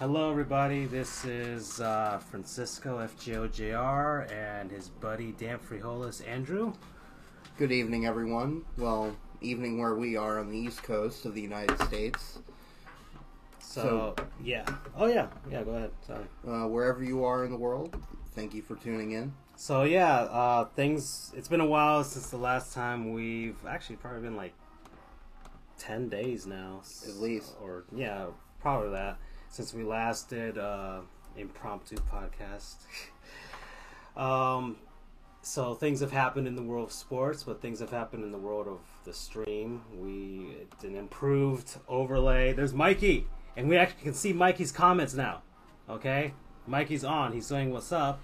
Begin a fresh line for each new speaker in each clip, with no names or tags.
Hello, everybody. This is uh, Francisco FGOJR and his buddy Dampfrijoles Andrew.
Good evening, everyone. Well, evening where we are on the east coast of the United States.
So, yeah. Oh, yeah. Yeah, go ahead. Sorry.
Uh, wherever you are in the world, thank you for tuning in.
So, yeah, uh, things. It's been a while since the last time we've actually probably been like 10 days now.
At least.
Or, yeah, probably that. Since we last did uh, impromptu podcast. um, so things have happened in the world of sports, but things have happened in the world of the stream. We an improved overlay. There's Mikey, and we actually can see Mikey's comments now. Okay, Mikey's on. He's saying what's up.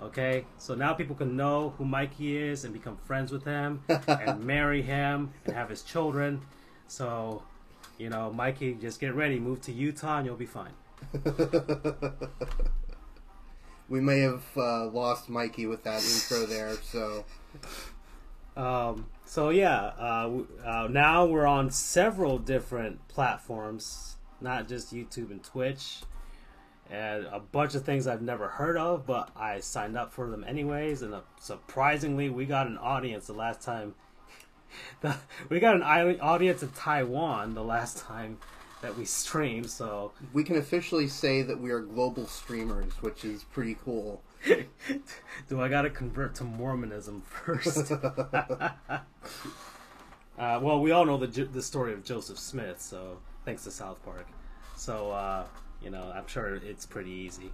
Okay, so now people can know who Mikey is and become friends with him and marry him and have his children. So, you know, Mikey, just get ready, move to Utah, and you'll be fine.
we may have uh, lost Mikey with that intro there, so.
Um, so yeah, uh, uh, now we're on several different platforms, not just YouTube and Twitch, and a bunch of things I've never heard of, but I signed up for them anyways. And uh, surprisingly, we got an audience the last time. The, we got an audience in Taiwan the last time that we streamed, so
We can officially say that we are global streamers, which is pretty cool.
do I gotta convert to Mormonism first? uh, well, we all know the the story of Joseph Smith, so thanks to South Park. So uh, you know, I'm sure it's pretty easy.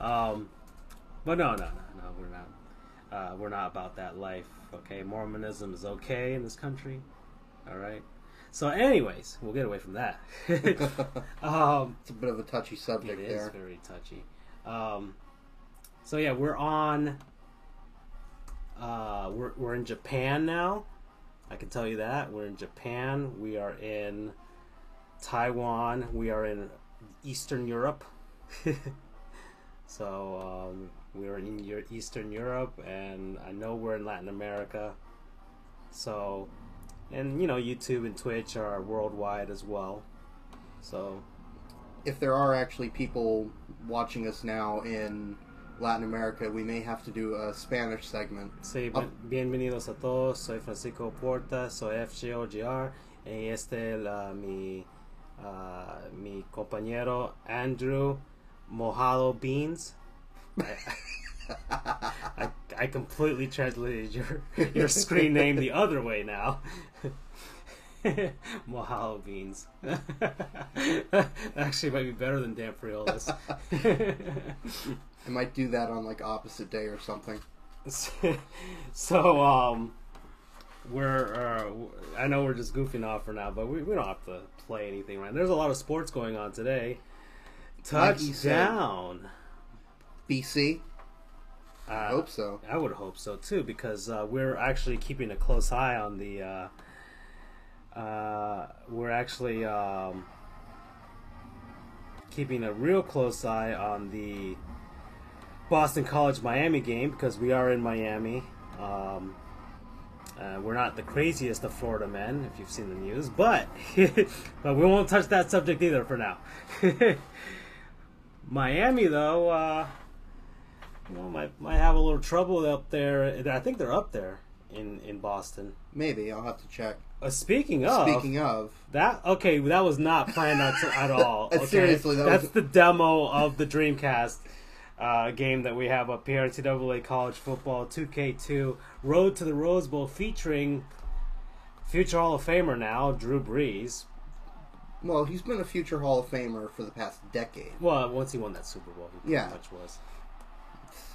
Um, but no, no, no, no, we're not. Uh, we're not about that life. Okay, Mormonism is okay in this country. All right. So, anyways, we'll get away from that. um,
It's a bit of a touchy subject there.
it is very touchy. Um, so yeah, we're on. Uh, we're we're in Japan now. I can tell you that we're in Japan. We are in Taiwan. We are in Eastern Europe. so um, we're in Eu- Eastern Europe, and I know we're in Latin America. So, and you know, YouTube and Twitch are worldwide as well. So
If there are actually people watching us now in Latin America, we may have to do a Spanish segment.
Sí, bien- bienvenidos a todos. Soy Francisco Porta, soy FGOGR y este la, mi ah, mi compañero Andrew Mojado Beans. I, I, completely translated your your screen name the other way now. Mojado Beans. Actually, might be better than Dampfrijoles.
I might do that on like opposite day or something.
so um we're uh, i know we're just goofing off for now but we, we don't have to play anything right there's a lot of sports going on today
Like
touchdown
BC?
uh,
I hope so.
i would hope so too because uh, we're actually keeping a close eye on the uh, uh, we're actually um, keeping a real close eye on the Boston College Miami game because we are in Miami. Um, uh, we're not the craziest of Florida men, if you've seen the news, but but we won't touch that subject either for now. Miami, though, uh, you know, might might have a little trouble up there. I think they're up there in in Boston.
Maybe I'll have to check.
Uh, speaking of,
Speaking of,
that okay, that was not planned at, at all. Okay?
Seriously, that
that's
was-
the demo of the Dreamcast uh, game that we have up here. NCAA College Football 2K2 Road to the Rose Bowl, featuring future Hall of Famer now Drew Brees.
well, he's been a future Hall of Famer for the past decade.
Well, once he won that Super Bowl, he pretty
Yeah.
much was.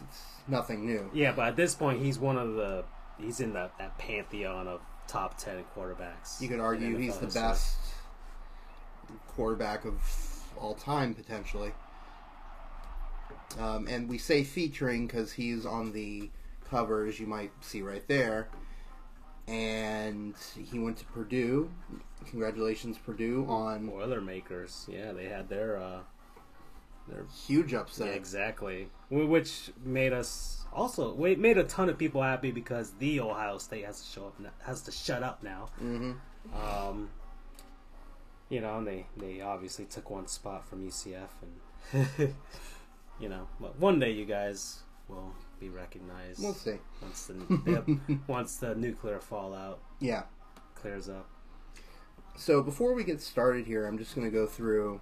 It's nothing new.
Yeah, but at this point, he's one of the he's in that, that pantheon of top ten quarterbacks.
You could argue he's the
history.
best quarterback of all time, potentially. Um, and we say featuring because he's on the cover, as you might see right there. And he went to Purdue. Congratulations, Purdue, on
Boilermakers. Yeah, they had their uh, their
huge upset.
Yeah, exactly. Which made us also wait made a ton of people happy because the Ohio State has to show up n- has to shut up now.
hmm
Um, you know, and they they obviously took one spot from UCF, and you know, but one day you guys will be recognized.
We'll see.
once the once the nuclear fallout
Yeah.
clears up.
So before we get started here, I'm just going to go through,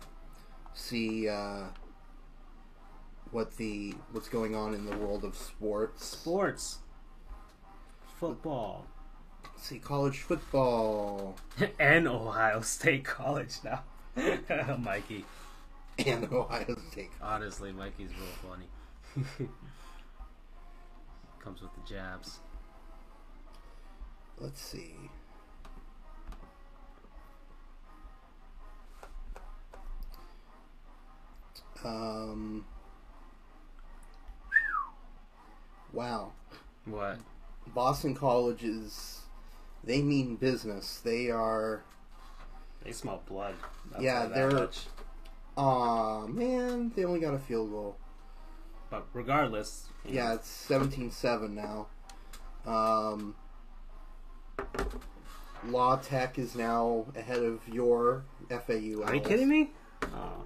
see uh, what the what's going on in the world of sports.
Sports, football,
Let's see college football
and Ohio State College now. Mikey,
and Ohio State.
honestly, Mikey's real funny. Comes with the jabs.
Let's see. Um. Wow.
What?
Boston College is. They mean business. They are.
They smell blood. I'll
Yeah,
tell you that
they're-
much.
Aw, man. They only got a field goal.
But regardless,
Yeah,
know,
it's 17 7 now. Um. La Tech is now ahead of your FAU.
Are you kidding me? Oh.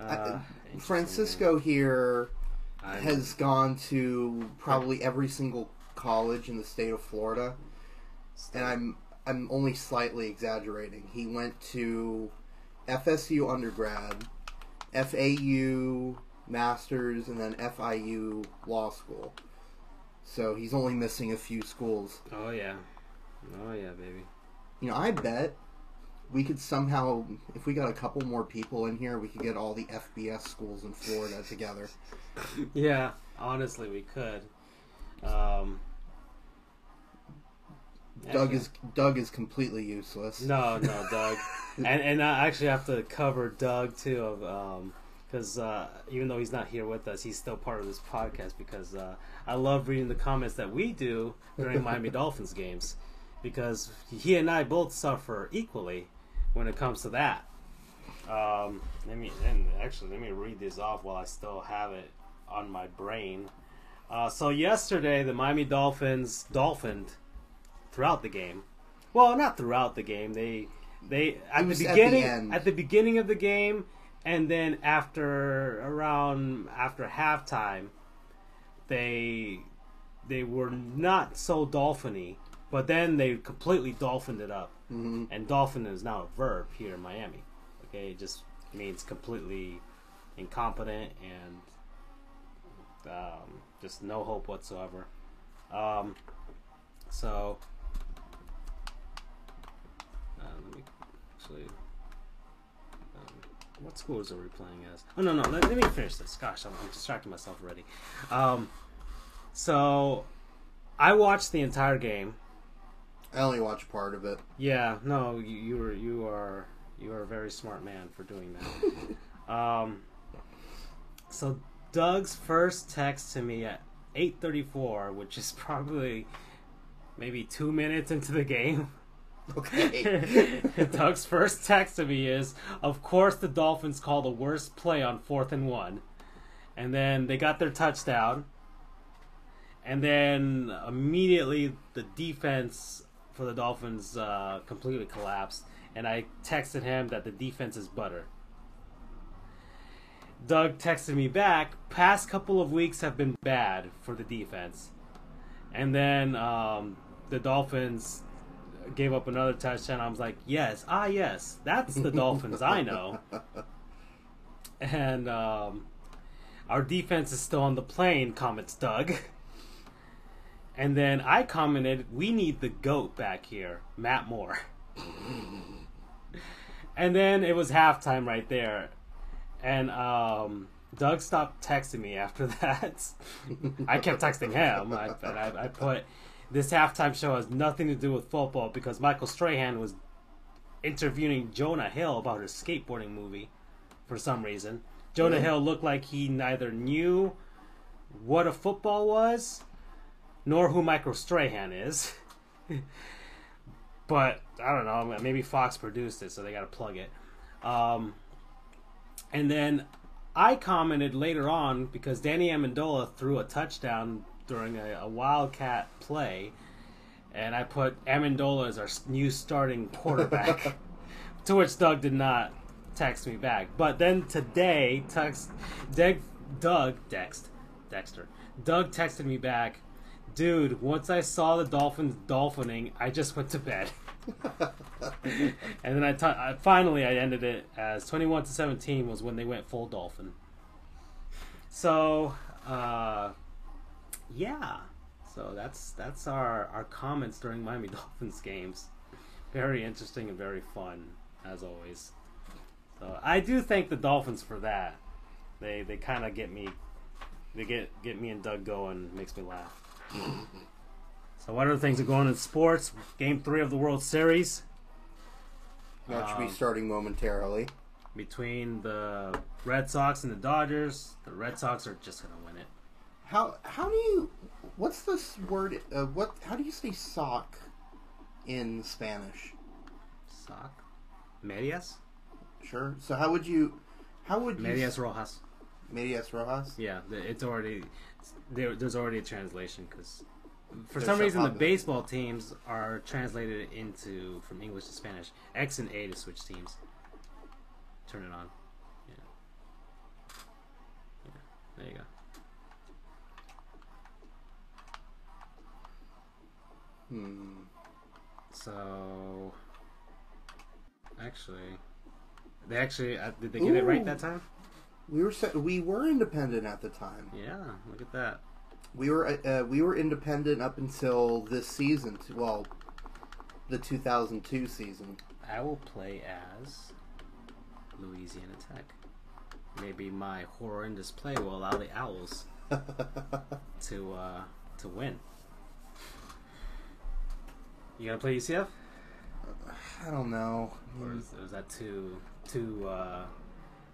Uh,
I- Francisco here
man. I'm-
has gone to probably every single college in the state of Florida, and I'm I'm only slightly exaggerating. He went to FSU undergrad, FAU masters, and then FIU law school. So he's only missing a few schools.
Oh yeah, oh yeah, baby.
You know, I bet we could somehow, if we got a couple more people in here, we could get all the FBS schools in Florida together.
Yeah, honestly, we could. Um,
Doug
actually-
is Doug is completely useless.
No, no, Doug. and and I actually have to cover Doug too, of um, because uh, even though he's not here with us, he's still part of this podcast because uh, I love reading the comments that we do during Miami Dolphins games because he and I both suffer equally when it comes to that. Um, let me and actually let me read this off while I still have it on my brain. Uh, so yesterday, the Miami Dolphins dolphined throughout the game. Well, not throughout the game. They they at the
was at the
beginning at the beginning of the game, and then after around after halftime, they they were not so dolphiny, but then they completely dolphined it up.
Mhm.
And dolphin is now a verb here in Miami. Okay, it just means completely incompetent and um, just no hope whatsoever. Um, so uh, let me actually. Um, what schools are we playing as? Oh no no! Let, let me finish this. Gosh, I'm, I'm distracting myself already. Um, so I watched the entire game.
I only watched part of it.
Yeah, no, you, you were you are you are a very smart man for doing that. um, so Doug's first text to me at eight thirty four, which is probably maybe two minutes into the game.
Okay.
Doug's first text to me is, "Of course, the Dolphins call the worst play on fourth and one, and then they got their touchdown, and then immediately the defense for the Dolphins uh, completely collapsed, and I texted him that the defense is butter." Doug texted me back. Past couple of weeks have been bad for the defense, and then um, the Dolphins gave up another touchdown. I was like, yes, ah, yes, that's the Dolphins I know. And um, our defense is still on the plane, comments Doug. And then I commented, we need the GOAT back here, Matt Moore. and then it was halftime right there. And um, Doug stopped texting me after that. I kept texting him. I, but I, I put, this halftime show has nothing to do with football because Michael Strahan was interviewing Jonah Hill about his skateboarding movie for some reason. Jonah? Hill looked like he neither knew what a football was nor who Michael Strahan is. but I don't know, maybe Fox produced it, so they got to plug it. Um, and then I commented later on because Danny Amendola threw a touchdown during a, a Wildcat play, and I put Amendola as our new starting quarterback. to which Doug did not text me back. But then today, text Doug, Doug Dext, Dexter, Doug texted me back. Dude, once I saw the Dolphins dolphining, I just went to bed. and then I, t- I finally I ended it as 21 to 17 was when they went full dolphin. So, uh, yeah. So that's that's our our comments during Miami Dolphins games. Very interesting and very fun as always. So I do thank the Dolphins for that. They they kind of get me they get get me and Doug going, makes me laugh. so what other things are going on in sports? Game 3 of the World Series
That should be
Um,
starting momentarily.
between the Red Sox and the Dodgers. The Red Sox are just going to win it.
How how do you what's this word uh, what how do you say sock in Spanish?
Sock. Medias?
Sure. So how would you how would you
Medias Rojas.
Medias Rojas?
Yeah, it's already there, there's already a translation because for some reason the baseball teams are translated into from English to Spanish. X and A to switch teams. Turn it on. Yeah. Yeah. There you go.
Hmm.
So actually, they actually uh, did they get it right that time?
We were se- we were independent at the time.
Yeah. Look at that.
We were uh, we were independent up until this season. Well, the 2002 season.
I will play as Louisiana Tech. Maybe my horrendous play will allow the Owls to uh, to win. You gonna play UCF,
I don't know.
or is, is that too too uh,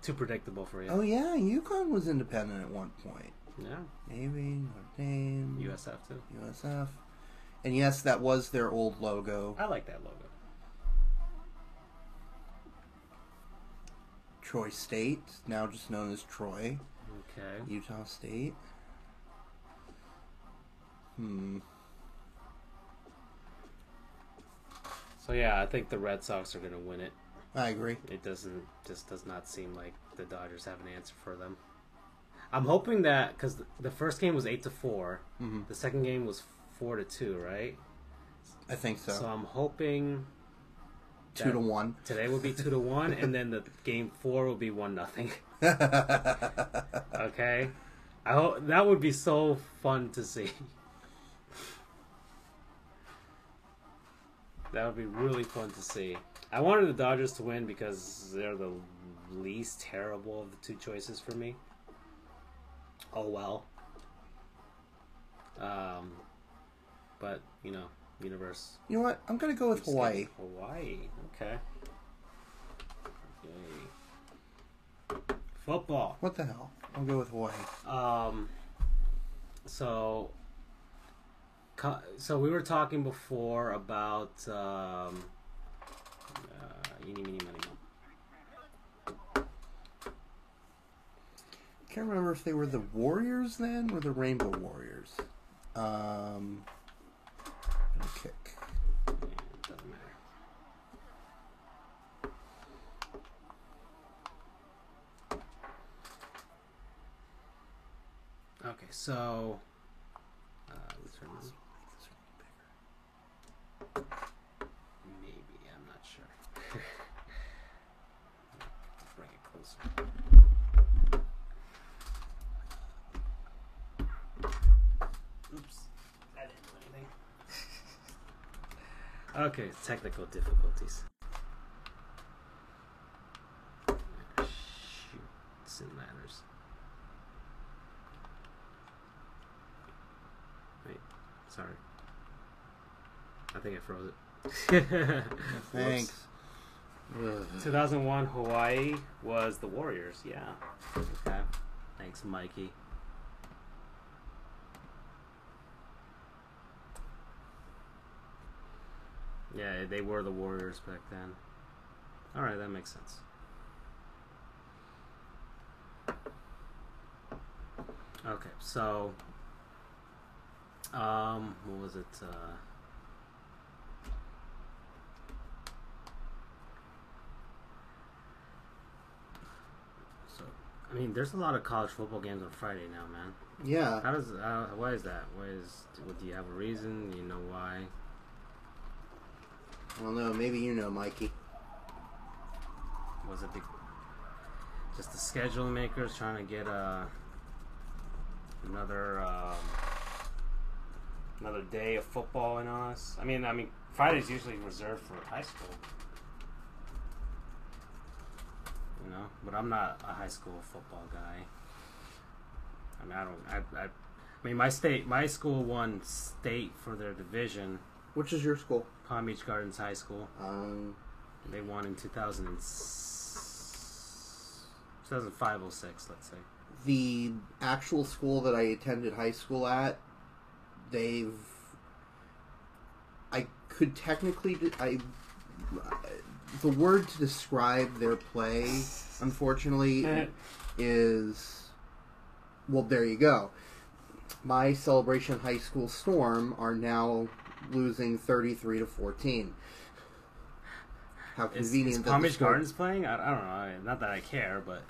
too predictable for you?
Oh yeah, UConn was independent at one point.
Yeah,
Navy, Notre Dame,
USF too.
USF, and yes, that was their old logo.
I like that logo.
Troy State, now just known as Troy.
Okay.
Utah State. Hmm.
So yeah, I think the Red Sox are gonna win it.
I agree.
It doesn't just does not seem like the Dodgers have an answer for them. I'm hoping that because the first game was eight to 4
hmm
the second game was four to two, right?
I think so.
So I'm hoping
Two to one.
today will be two to one, and then the game four will be one nothing. Okay, I hope that would be so fun to see. That would be really fun to see. I wanted the Dodgers to win because they're the least terrible of the two choices for me. Oh well. Um, but you know, universe.
you know what? I'm gonna go with Hawaii.
Hawaii. Okay. Okay. Football.
What the hell? I'll go with Hawaii.
Um. So. co- So we were talking before about um. Uh, eeny, meeny, miny, moe.
I can't remember if they were the Warriors then or the Rainbow Warriors. Um.
Okay, so uh, let's turn this. Maybe I'm not sure. Bring it closer. Oops, I didn't do anything. Okay, technical difficulties. Shoots and ladders. Wait, sorry. I think I froze it.
Thanks. Ugh.
2001 Hawaii was the Warriors, yeah. Okay. Thanks, Mikey. Yeah, they were the Warriors back then. Alright, that makes sense. Okay, so um, what was it? Uh, so, I mean, there's a lot of college football games on Friday now, man.
Yeah.
How does? Uh, why is that? Why is? Do you have a reason? You know why?
I don't know. Maybe you know, Mikey.
Was it the just the schedule makers trying to get uh, another um, another day of football in us? I mean, I mean, Friday's usually reserved for high school. You know, but I'm not a high school football guy. I mean, I don't. I, I, I mean, my state, my school won state for their division.
Which is your school?
Palm Beach Gardens High School.
Um,
They won in 2000 and 2005 06, let's say.
the actual school that I attended high school at, they've. I could technically. I. The word to describe their play, unfortunately, is. Well, there you go. My Celebration High School Storm are now losing 33 to 14. How convenient
is
that
Palm Beach Gardens playing? I, I don't know. I- Not that I care, but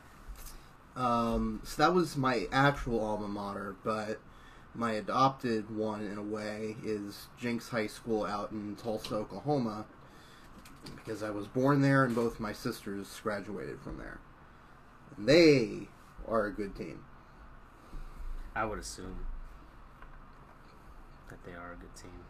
Um, so that was my actual alma mater, but my adopted one, in a way, is Jenks High School out in Tulsa, Oklahoma, because I was born there and both my sisters graduated from there. And they are a good team.
I would assume that they are a good team.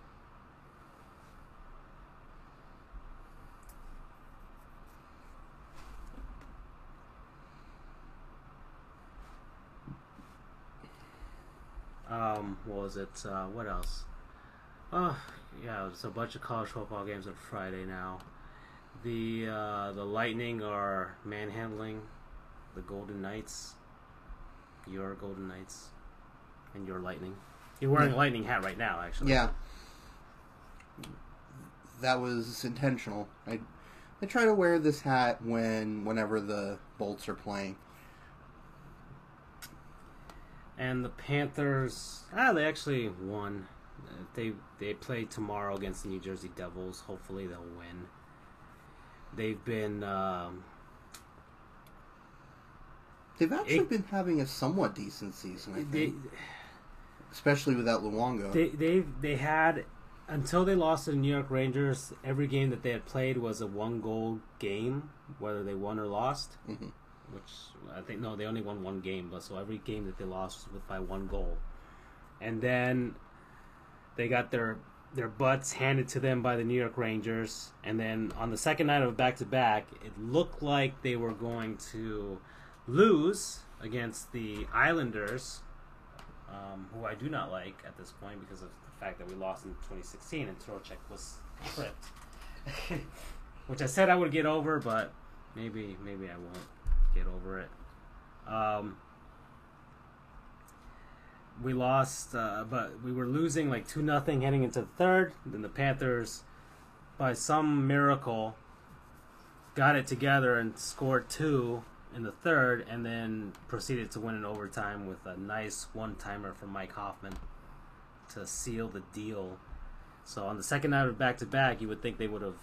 Um, what was it? Uh, what else? Oh, yeah, it's a bunch of college football games on Friday now. The uh, the Lightning are manhandling the Golden Knights. Your Golden Knights and your Lightning. You're wearing a Lightning hat right now, actually.
Yeah. That was intentional. I I try to wear this hat when whenever the Bolts are playing.
And the Panthers, ah, they actually won. They they play tomorrow against the New Jersey Devils. Hopefully, they'll win. They've been um,
They've actually
It-
been having a somewhat decent season, I
they
think. especially without Luongo.
they they they had until they lost to the New York Rangers. Every game that they had played was a one goal game, whether they won or lost.
Mhm.
Which I think no, they only won one game, but so every game that they lost was by one goal. And then they got their their butts handed to them by the New York Rangers. And then on the second night of back to back, it looked like they were going to lose against the Islanders, um, who I do not like at this point because of the fact that we lost in 2016 and Trocheck was tripped. Which I said I would get over, but maybe maybe I won't get over it. Um, we lost, uh, but we were losing like two nothing heading into the third. Then the Panthers, by some miracle, got it together and scored two in the third, and then proceeded to win in overtime with a nice one timer from Mike Hoffman to seal the deal. So on the second night of back to back, you would think they would have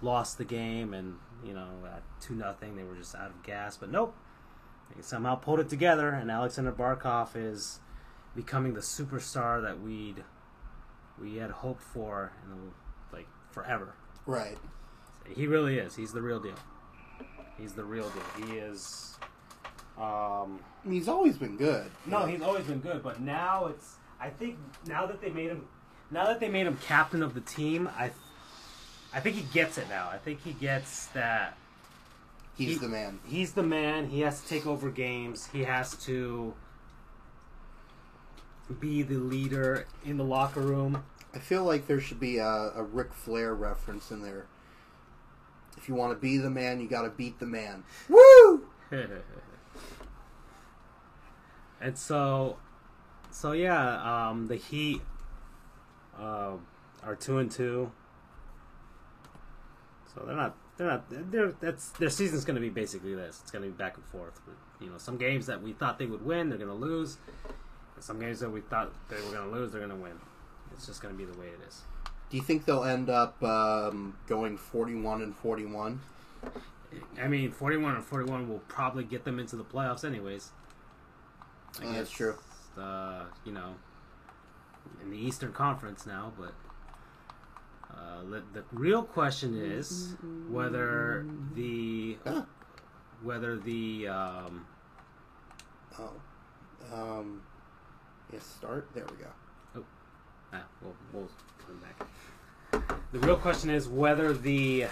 lost the game, and you know at two nothing they were just out of gas, but nope. They somehow pulled it together, and Aleksander Barkov is becoming the superstar that we'd we had hoped for in the, like forever.
right.
He really is. He's the real deal. He's the real deal. He is. Um,
he's always been good.
no, he's always been good, but now it's. I think now that they made him, now that they made him captain of the team, I, I think he gets it now. I think he gets that
he's
he-
the man.
he's the man. He has to take over games. He has to be the leader in the locker room.
I feel like there should be a, a Ric Flair reference in there. If you want to be the man, you got to beat the man. Woo!
and so, so yeah, um, the Heat uh, are two and two. So they're not. They're not. They're that's their season's going to be basically this. It's going to be back and forth. You know, some games that we thought they would win, they're going to lose. And some games that we thought they were going to lose, they're going to win. It's just going to be the way it is.
Do you think they'll end up um, going 41 and 41?
I mean, forty-one and forty-one will probably get them into the playoffs, anyways. I
Oh, that's
guess,
true.
Uh, you know, in the Eastern Conference now, but uh, the, the real question is whether the
Ah.
whether the um,
Oh. Um. Yes, start. There we go.
oh ah, we'll, we'll come back. The real question is whether the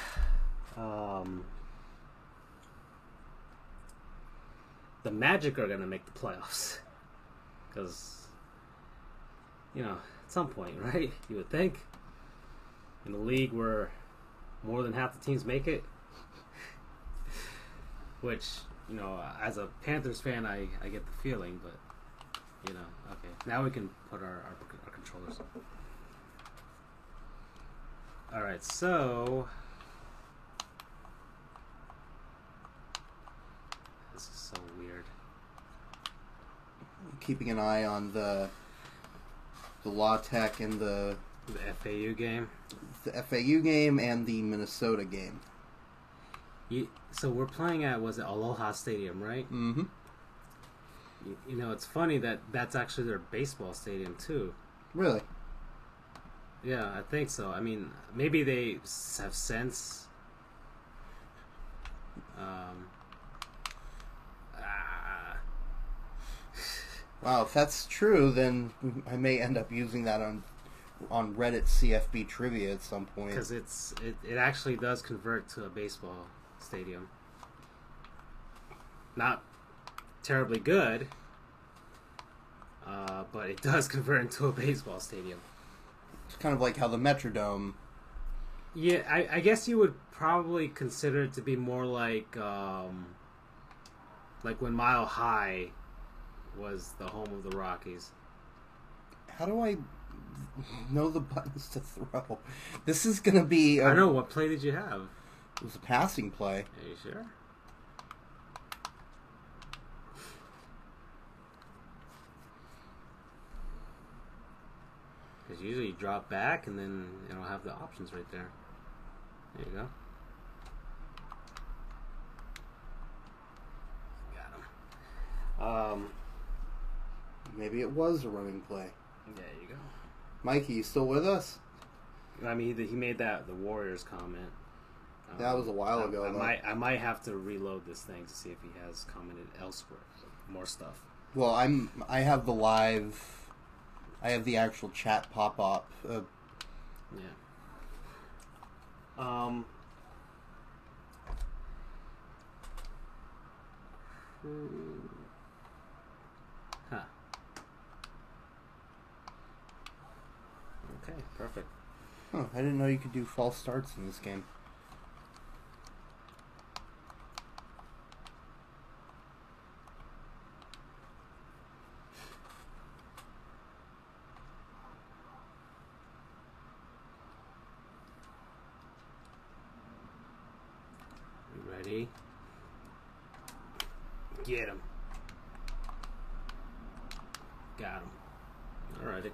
um, the Magic are going to make the playoffs. Because, you know, at some point, right? You would think. In a league where more than half the teams make it. Which, you know, as a Panthers fan, I, I get the feeling, but, you know, okay. Now we can put our, our, our controllers. Alright, so. This is so weird.
Keeping an eye on the the La Tech and the
The FAU game.
the FAU game and the Minnesota game.
You, so we're playing at was it Aloha Stadium, right?
Mm-hmm.
You, you know, it's funny that that's actually their baseball stadium too.
Really?
Yeah, I think so. I mean, maybe they have sense. Um. ah,
Wow. If that's true, then I may end up using that on on Reddit CFB trivia at some point.
because it's it, it actually does convert to a baseball stadium. Not terribly good, uh, but it does convert into a baseball stadium.
It's kind of like how the Metrodome.
Yeah, I, I guess you would probably consider it to be more like um, like when Mile High was the home of the Rockies.
How do I know the buttons to throw? This is gonna be.
I know. What play did you have?
It was a passing play.
Are you sure? Because usually you drop back and then it'll have the options right there. There you go. Got him. Um,
Maybe it was a running play.
there you go.
Mikey, you still with us?
I mean, he, he made that the Warriors comment. Um,
That was a while
I-
ago,
I,
though.
might I might have to reload this thing to see if he has commented elsewhere. More stuff.
Well, I'm. I have the live. I have the actual chat pop up. Uh,
Yeah. Um. Huh. Okay, perfect.
huh, I didn't know you could do false starts in this game.
You ready? Get him. Got him. Alrighty.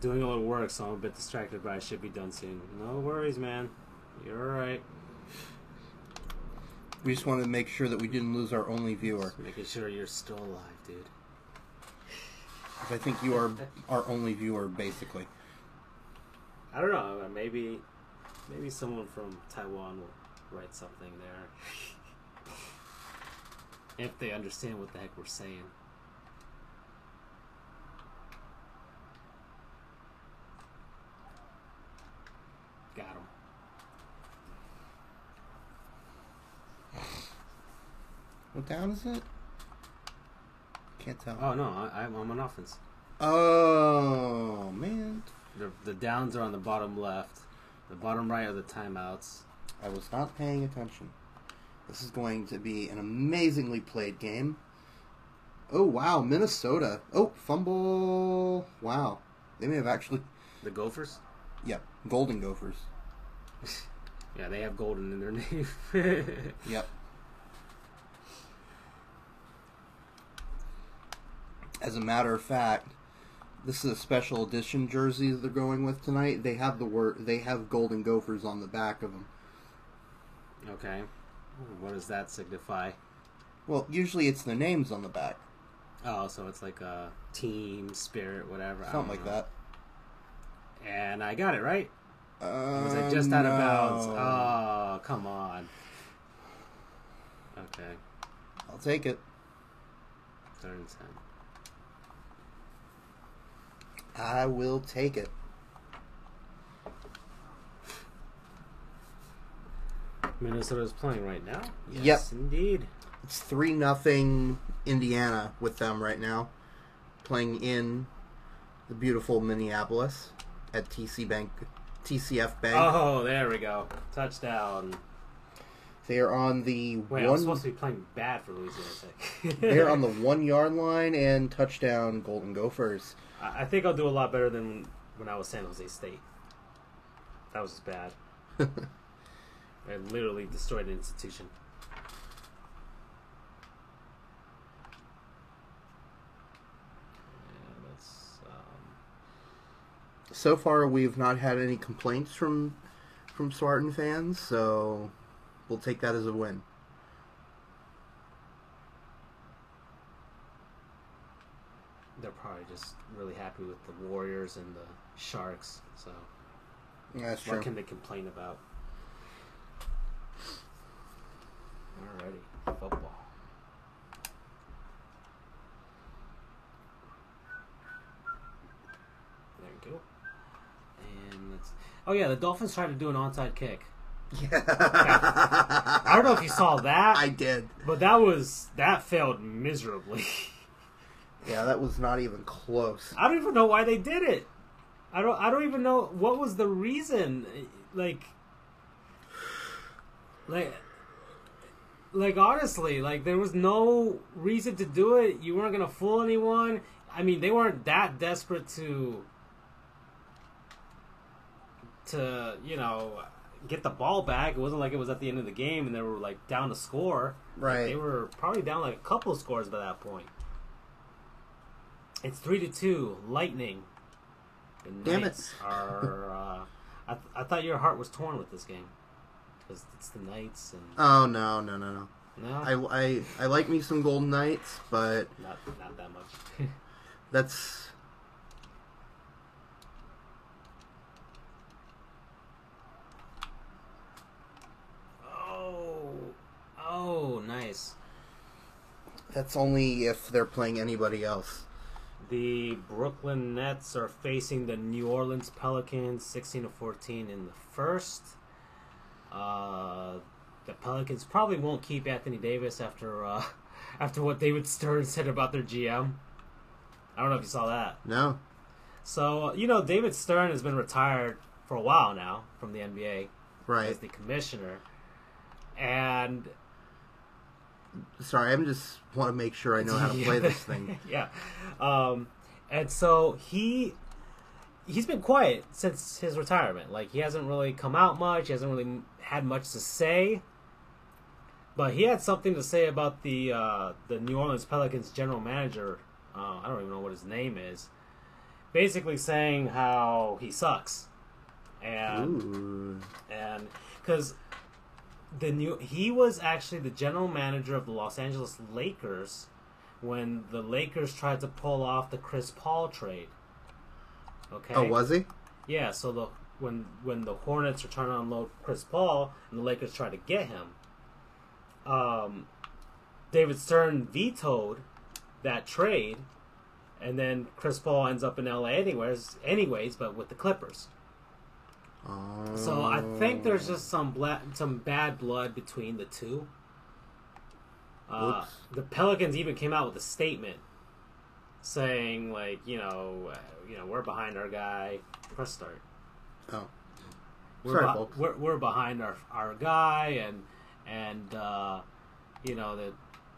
Doing a little work, so I'm a bit distracted, but I should be done soon. No worries, man. You're alright.
We just wanted to make sure that we didn't lose our only viewer.
Just making sure you're still alive, dude.
I think you are our only viewer, basically.
I don't know. uh, Maybe, maybe someone from Taiwan will write something there. if they understand what the heck we're saying. Got him.
What down is it? Can't tell.
Oh no, I, I'm, I'm on offense.
Oh man,
The, the downs are on the bottom left. The bottom right are the timeouts.
I was not paying attention. This is going to be an amazingly played game. Oh wow, Minnesota. Oh, fumble. Wow. They may have actually
The Gophers.
Yep, Golden Gophers.
Yeah, they have golden in their name.
Yep. As a matter of fact, this is a special edition jersey that they're going with tonight. They have the word they have Golden Gophers on the back of them.
okay. What does that signify?
Well, usually it's their names on the back,
Oh, so it's like a team spirit, whatever.
Something like
know.
that.
And I got it right.
Uh,
was I just out of bounds? Oh, come on. Okay,
I'll take it.
third and ten.
I will take it.
Minnesota's playing right now.
Yep.
Yes, indeed.
It's three nothing Indiana with them right now, playing in the beautiful Minneapolis at TC Bank, TCF Bank.
Oh, there we go. Touchdown.
They are on the
Wait,
one.
supposed to be playing bad for Louisiana Tech.
They're on the one yard line and touchdown Golden Gophers.
I I think I'll do a lot better than when I was San Jose State. That was just bad. I literally destroyed an institution. Yeah, that's, um,
so far, we've not had any complaints from from Spartan fans, so we'll take that as a win.
they're probably just really happy with the Warriors and the Sharks. So
That's
what
true.
can they complain about? Alrighty, football. There you go. And. Oh yeah, the Dolphins tried to do an onside kick.
Yeah.
I don't know if you saw that,
I did.
but that was that failed miserably.
Yeah, that was not even close.
I don't even know why they did it. I don't. I don't even know what was the reason. Like, like, like honestly, like there was no reason to do it. You weren't gonna fool anyone. I mean, they weren't that desperate to, to you know, get the ball back. It wasn't like it was at the end of the game and they were like down to score.
Right.
They were probably down like a couple scores by that point. It's three to two. Lightning. The
Damn it.
Knights are. Uh, I, th- I thought your heart was torn with this game because it's the Knights and
Oh no, no, no, no.
no,
I, I, I like me some Golden Knights, but
not not that much.
that's
oh, oh, nice.
that's only if they're playing anybody else.
The Brooklyn Nets are facing the New Orleans Pelicans, sixteen to fourteen in the first. Uh, the Pelicans probably won't keep Anthony Davis after uh, after what David Stern said about their GM. I don't know if you saw that.
No.
So you know, David Stern has been retired for a while now from the NBA
right.
as the commissioner, and
Sorry, I'm just want to make sure I know how to play this thing.
yeah. Um, and so he he's been quiet since his retirement. Like he hasn't really come out much. He hasn't really had much to say. But he had something to say about the uh, the New Orleans Pelicans general manager. Uh, I don't even know what his name is. Basically saying how he sucks, and
Ooh.
and because the new he was actually the general manager of the Los Angeles Lakers when the Lakers tried to pull off the Chris Paul trade. Okay.
Oh, was he?
Yeah. So the when when the Hornets were trying to unload Chris Paul and the Lakers tried to get him, um, David Stern vetoed that trade, and then Chris Paul ends up in LA anyways, anyways, but with the Clippers. So I think there's just some bla- some bad blood between the two. Uh, the Pelicans even came out with a statement saying like, you know, uh, you know, we're behind our guy. Press start.
Oh.
We're,
Sorry,
be-
folks.
we're we're behind our our guy, and and uh, you know that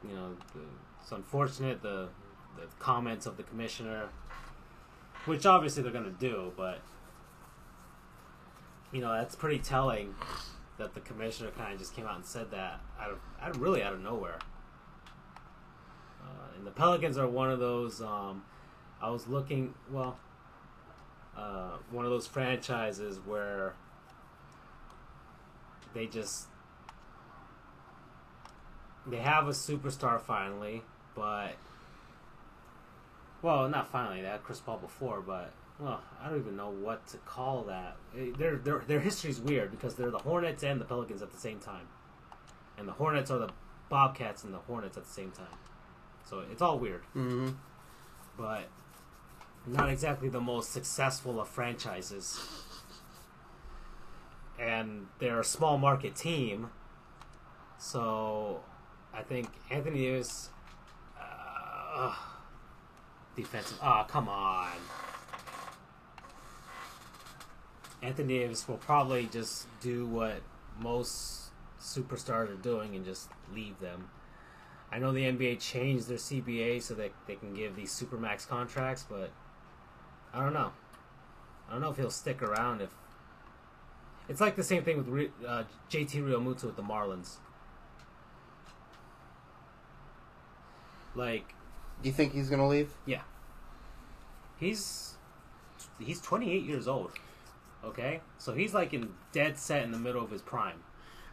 you know the, it's unfortunate the the comments of the commissioner, which obviously they're going to do, but you know that's pretty telling that the commissioner kind of just came out and said that out of, out of really out of nowhere. Uh, and the Pelicans are one of those. Um, I was looking well, uh, one of those franchises where they just they have a superstar finally, but well, not finally. They had Chris Paul before, but well, I don't even know what to call that. Eh, Their their their history's weird because they're the Hornets and the Pelicans at the same time, and the Hornets are the Bobcats and the Hornets at the same time. So it's all weird,
hmm
but not exactly the most successful of franchises. And they're a small market team, so I think Anthony Davis. Uh, defensive. Ah, come on. Anthony Davis will probably just do what most superstars are doing and just leave them. I know the NBA changed their CBA so that they can give these supermax contracts, but I don't know. I don't know if he'll stick around. If it's like the same thing with uh, JT Realmuto with the Marlins. Like
Do you think he's gonna leave? Yeah.
He's he's 28 years old. Okay, so he's like in dead set in the middle of his prime.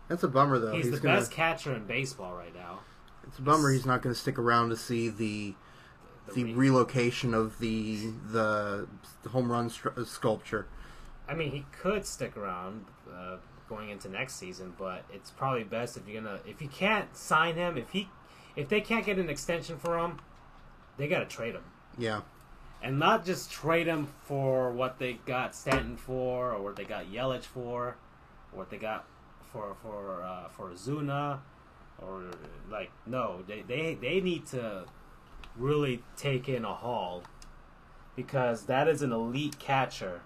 That's a bummer though.
he's, the
gonna,
best catcher in baseball right now.
It's a bummer he's not going to stick around to see the the
re-
relocation of the the home run stru- sculpture.
I mean, he could stick around uh, going into next season, but it's probably best if you're gonna if you can't sign him if he if they can't get an extension for him, they gotta trade him.
Yeah.
And not just trade him for what they got Stanton for, or what they got Yelich for, or what they got for for uh, for Zuna, or like no, they they they need to really take in a haul because that is an elite catcher,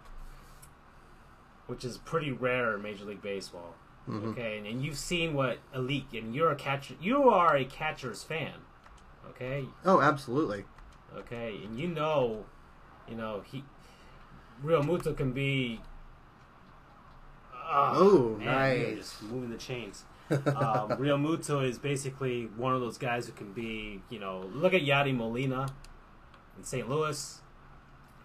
which is pretty rare in Major League Baseball.
Mhm.
Okay, and, and you've seen what elite, and you're a catcher. You are a catcher's fan. Okay,
Oh, absolutely.
Okay, and you know, you know he, Realmuto can be. Ah,
Oh, nice.
Just moving the chains. um, Realmuto is basically one of those guys who can be, you know, look at Yadi Molina in St. Louis.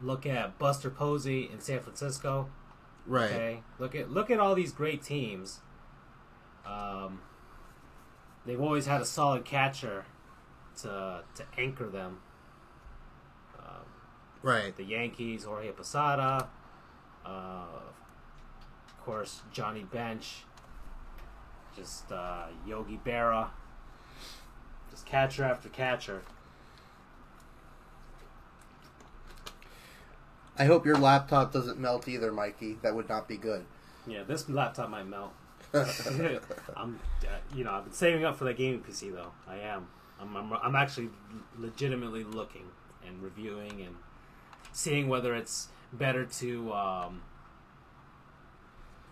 Look at Buster Posey in San Francisco.
Right.
Okay, look at look at all these great teams. Um, they've always had a solid catcher to to anchor them.
Right.
the Yankees, Jorge Posada, uh, of course Johnny Bench, just uh, Yogi Berra, just catcher after catcher.
I hope your laptop doesn't melt either, Mikey. That would not be good.
Yeah, this laptop might melt. I'm, uh, you know, I've been saving up for that gaming PC though. I am. I'm, I'm, I'm actually legitimately looking and reviewing and seeing whether it's better to um,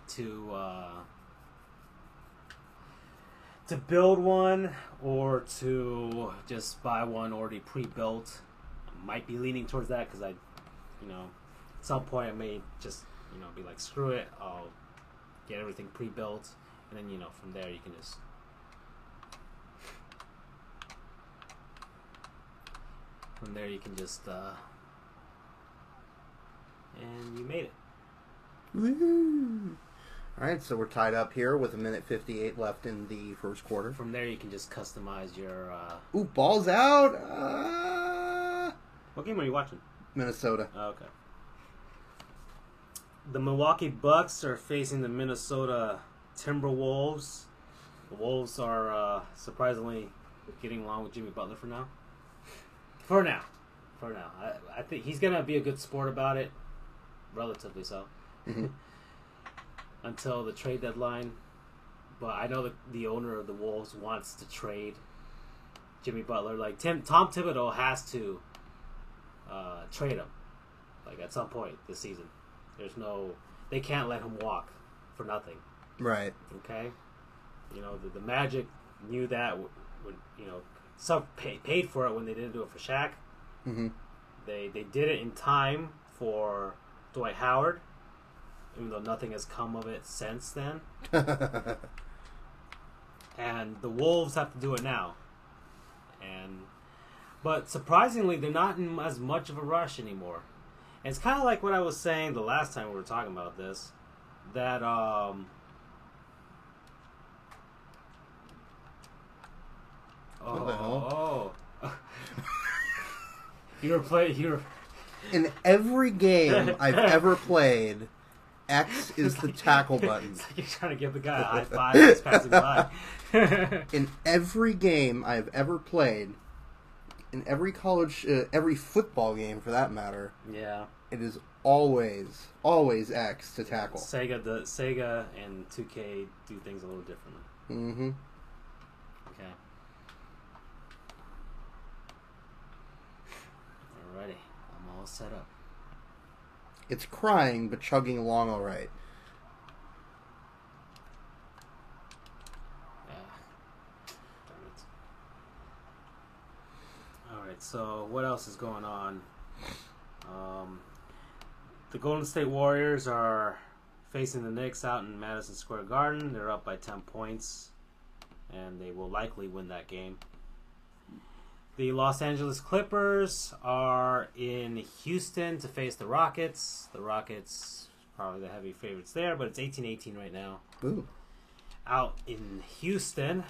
to uh, to build one or to just buy one already pre-built. Might be leaning towards that because I, you know, at some point I may just you know be like screw it. I'll get everything pre-built, and then you know from there you can just. From there you can just, uh, and you made it.
Woo. All right, so we're tied up here with a minute 58 left in the first quarter.
From there you can just customize your. Uh,
Ooh, balls out. Uh,
what game are you watching?
Minnesota.
Oh, okay. The Milwaukee Bucks are facing the Minnesota Timberwolves. The Wolves are uh, surprisingly getting along with Jimmy Butler for now. For now, for now, I, I think he's gonna be a good sport about it, relatively so,
Mhm.
until the trade deadline. But I know that the owner of the Wolves wants to trade Jimmy Butler. Like Tim, Tom Thibodeau has to uh, trade him, like at some point this season. There's no, they can't let him walk for nothing.
Right.
Okay, you know the, the Magic knew that when you know some pay, paid for it when they didn't do it for Shaq.
Mm-hmm.
They they did it in time for Dwight Howard, even though nothing has come of it since then. and the Wolves have to do it now. And but surprisingly, they're not in as much of a rush anymore. And it's kind of like what I was saying the last time we were talking about this, that um, oh, oh. oh. you were playing. You were
in every game I've ever played, X is the tackle button.
It's like you're trying to give the guy a high five he's passing by.
In every game I've ever played, in every college, uh, every football game for that matter,
yeah.
it is always, always X to tackle.
Sega, the Sega and 2K do things a little differently.
Mm-hmm.
Okay. Alrighty, all set up.
It's crying but chugging along all right.
Yeah. Darn it. Alright, so what else is going on? Um, the Golden State Warriors are facing the Knicks out in Madison Square Garden. They're up by 10 points, and they will likely win that game. The Los Angeles Clippers are in Houston to face the Rockets. The Rockets, probably the heavy favorites there, but it's 18 18 right now
Ooh.
out in Houston,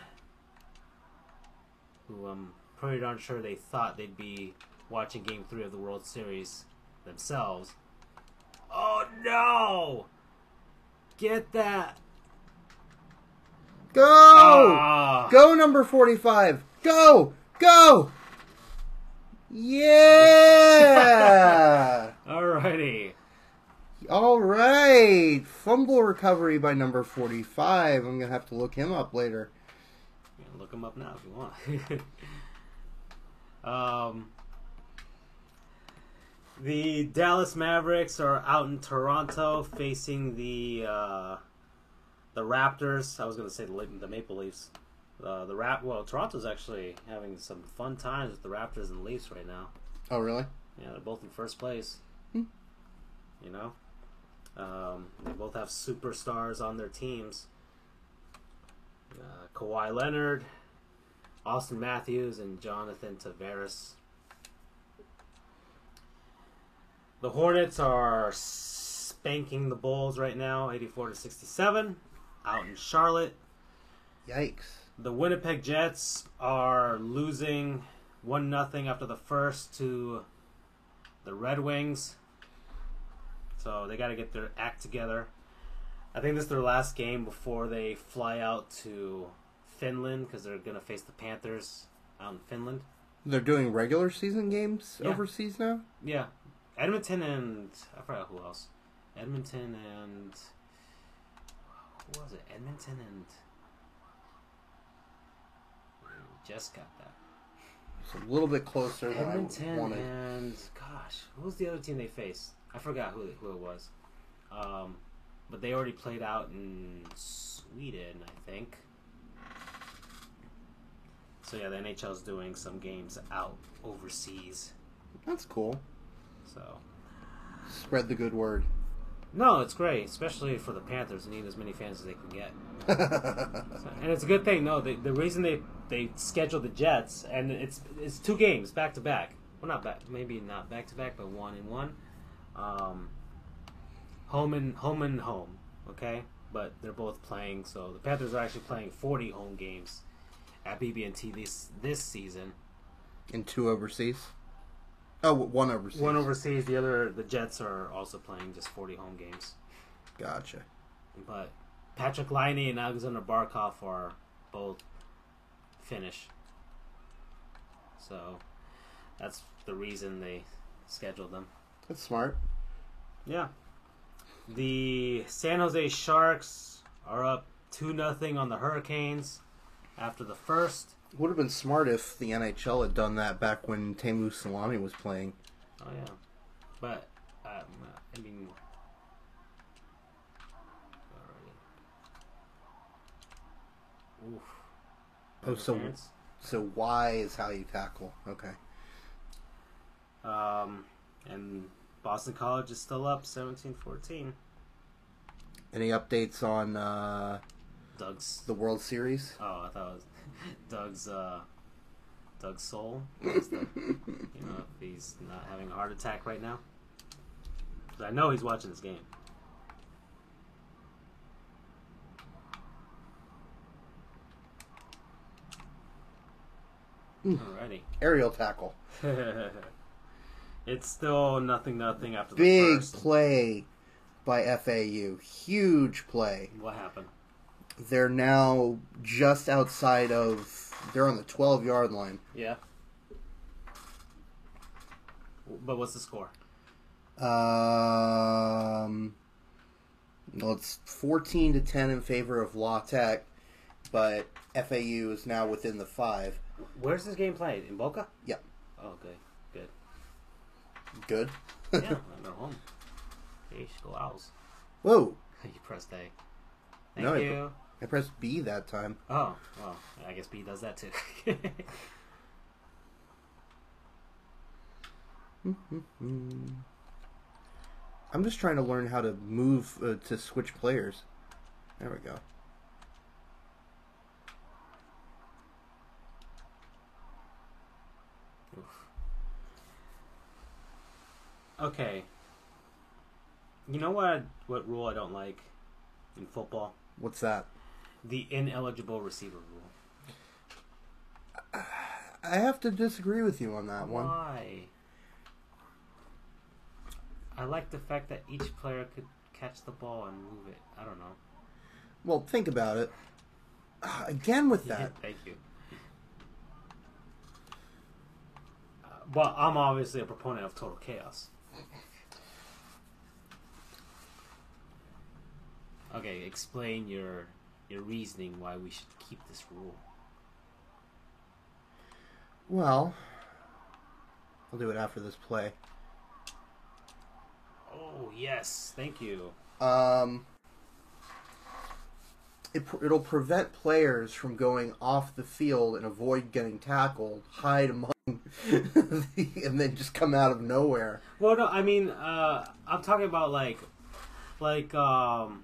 who I'm pretty darn sure they thought they'd be watching Game Three of the World Series themselves. Oh no! Get that!
Go!
Ah!
Go number 45. Go! Go! Yeah!
Alrighty.
All right. Fumble recovery by number 45. I'm going to have to look him up later.
Can look him up now if you want. um, the Dallas Mavericks are out in Toronto facing the uh, the Raptors. I was going to say the, the Maple Leafs. Uh, the Rap. Well, Toronto's actually having some fun times with the Raptors and Leafs right now.
Oh, really?
Yeah, they're both in first place.
Hmm.
You know, um, they both have superstars on their teams. Uh, Kawhi Leonard, Auston Matthews, and Jonathan Tavares. The Hornets are spanking the Bulls right now, eighty-four to sixty-seven, out in Charlotte.
Yikes.
The Winnipeg Jets are losing one nothing after the first to the Red Wings. So they got to get their act together. I think this is their last game before they fly out to Finland because they're going to face the Panthers out in Finland.
They're doing regular season games
Yeah.
overseas now?
Yeah, Edmonton and I forgot who else. Edmonton and who was it? Edmonton and just got that.
It's a little bit closer than
Edmonton
I wanted.
and gosh, who was the other team they faced? I forgot who who it was. Um, but they already played out in Sweden, I think. So yeah, the NHL's doing some games out overseas.
That's cool.
So
Spread the good word.
no, it's great, especially for the Panthers. They need as many fans as they can get. So- and it's a good thing. No, the, the reason they they scheduled the Jets and it's it's two games back to back. Well, not back, maybe not back to back, but one and one. Um, home and home and home. Okay, but they're both playing. So the Panthers are actually playing forty home games at BB&T this this season.
and two overseas. Oh, one overseas.
One overseas, the other the Jets are also playing just forty home games.
Gotcha.
But Patrik Laine and Aleksander Barkov are both Finnish. So that's the reason they scheduled them.
That's smart.
Yeah. The San Jose Sharks are up 2 nothing on the Hurricanes after the first.
Would have been smart if the NHL had done that back when Teemu Selanne was playing.
Oh, yeah. But, um, I mean. Oof.
Oh, so
Interference.
so why is how you tackle? Okay.
Um, and Boston College is still up 17-14.
Any updates on uh,
Doug's.
the World Series?
Oh, I thought it was Doug's. Uh, Doug's soul. The- you know, if he's not having a heart attack right now. I know he's watching this game. Alrighty.
Aerial tackle.
It's still nothing, nothing after the
Big
first.
play by FAU. Huge play.
What happened?
They're now just outside of. They're on the 12 yard line.
Yeah. But what's the score?
Um, well, it's 14 to 10 in favor of La Tech, but FAU is now within the five.
Where's this game played? In Boca?
Yep.
Oh, good, good.
Good.
Yeah, I'm at home. Hey, go Owls.
Whoa!
You pressed A. Thank
No, I-
you.
I pressed B that time.
Oh, well, I guess B does that too.
I'm just trying to learn how to move uh, to switch players. There we go.
Okay. You know what? What rule I don't like in football?
What's that?
The ineligible receiver rule.
I have to disagree with you on that one.
Why? I like the fact that each player could catch the ball and move it. I don't know.
Well, think about it. Ah, Again with that.
Thank you. Uh, well, I'm obviously a proponent of total chaos. Okay, explain your your reasoning why we should keep this rule.
Well, I'll do it after this play.
Oh yes, thank you.
Um, it it'll prevent players from going off the field and avoid getting tackled, hide among, and then just come out of nowhere.
Well, no, I mean, uh, I'm talking about like, like, um,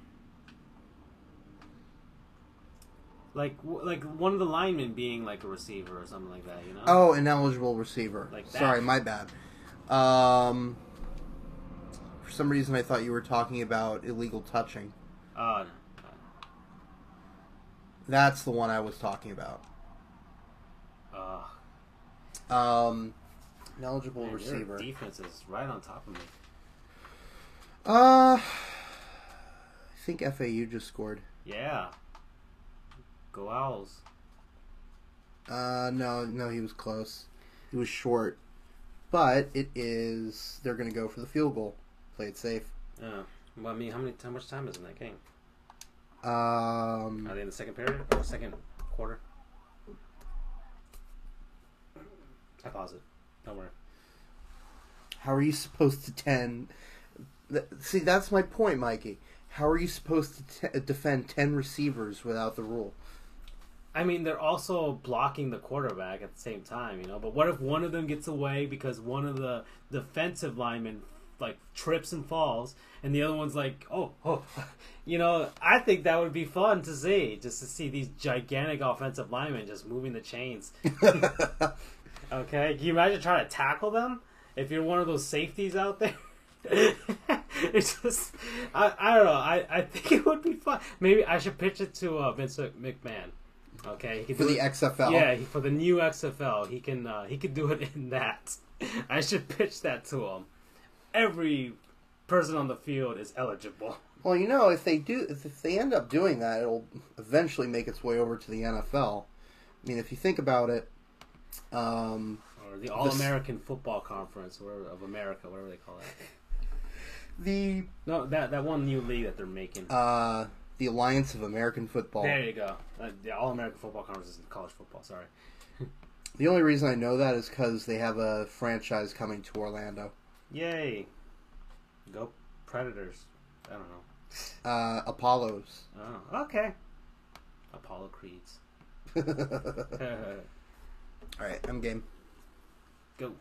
like, like one of the linemen being like a receiver or something like that. You know?
Oh, ineligible receiver.
Like that.
Sorry, my bad. Um, for some reason, I thought you were talking about illegal touching.
Uh,
That's the one I was talking about.
uh,
Um, ineligible
man, your
receiver.
defense is right on top of me.
Uh, I think FAU just scored.
Yeah. Go Owls.
Uh, no, no, he was close. He was short, but it is. They're going to go for the field goal. Play it safe.
Yeah. Well, I mean, how many? How much time is in that game?
Um,
Are they in the second period or second quarter? I pause it. Don't worry.
how are you supposed to ten? See, that's my point, Mikey. How are you supposed to t- defend ten receivers without the rule?
I mean, they're also blocking the quarterback at the same time, you know. But what if one of them gets away because one of the defensive linemen like trips and falls, and the other one's like, "Oh, oh," you know? I think that would be fun to see, just to see these gigantic offensive linemen just moving the chains. Okay, can you imagine trying to tackle them if you're one of those safeties out there? it's just, I, I don't know. I, I think it would be fun. Maybe I should pitch it to uh, Vince McMahon. Okay,
for
do
the
it-
XFL.
yeah, for the new XFL, he can uh, he could do it in that. I should pitch that to him. Every person on the field is eligible.
Well, you know, if they do, if, if they end up doing that, it'll eventually make its way over to the NFL. I mean, if you think about it, um,
Or the All American Football Conference or of America, whatever they call it.
the
No, that that one new league that they're making.
uh, the Alliance of American Football.
There you go. Uh, the All American Football Conference is college football. Sorry.
The only reason I know that is because they have a franchise coming to Orlando.
Yay! Go Predators. I don't know.
Uh, Apollos.
Oh, okay. Apollo Creeds.
All right, I'm game.
Go.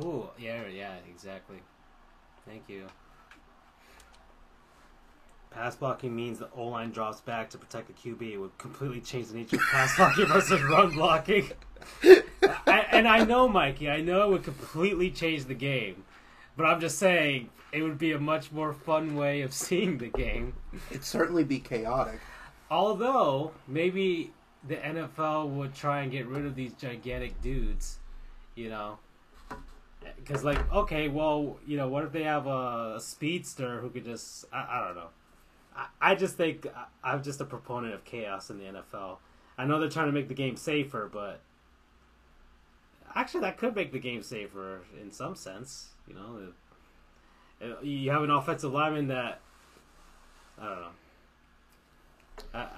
Ooh, yeah, yeah, exactly. Thank you. Pass blocking means the O line drops back to protect the QB. It would completely change the nature of pass blocking versus run blocking. I, and I know, Mikey, I know it would completely change the game. but I'm just saying it would be a much more fun way of seeing the game.
It'd certainly be chaotic.
Although maybe the NFL would try and get rid of these gigantic dudes, you know. Because, like, okay, well, you know, what if they have a, speedster who could just. I, I don't know. I, I just think I'm just a proponent of chaos in the NFL. I know they're trying to make the game safer, but. Actually, that could make the game safer in some sense. You know, you have an offensive lineman that. I don't know. I,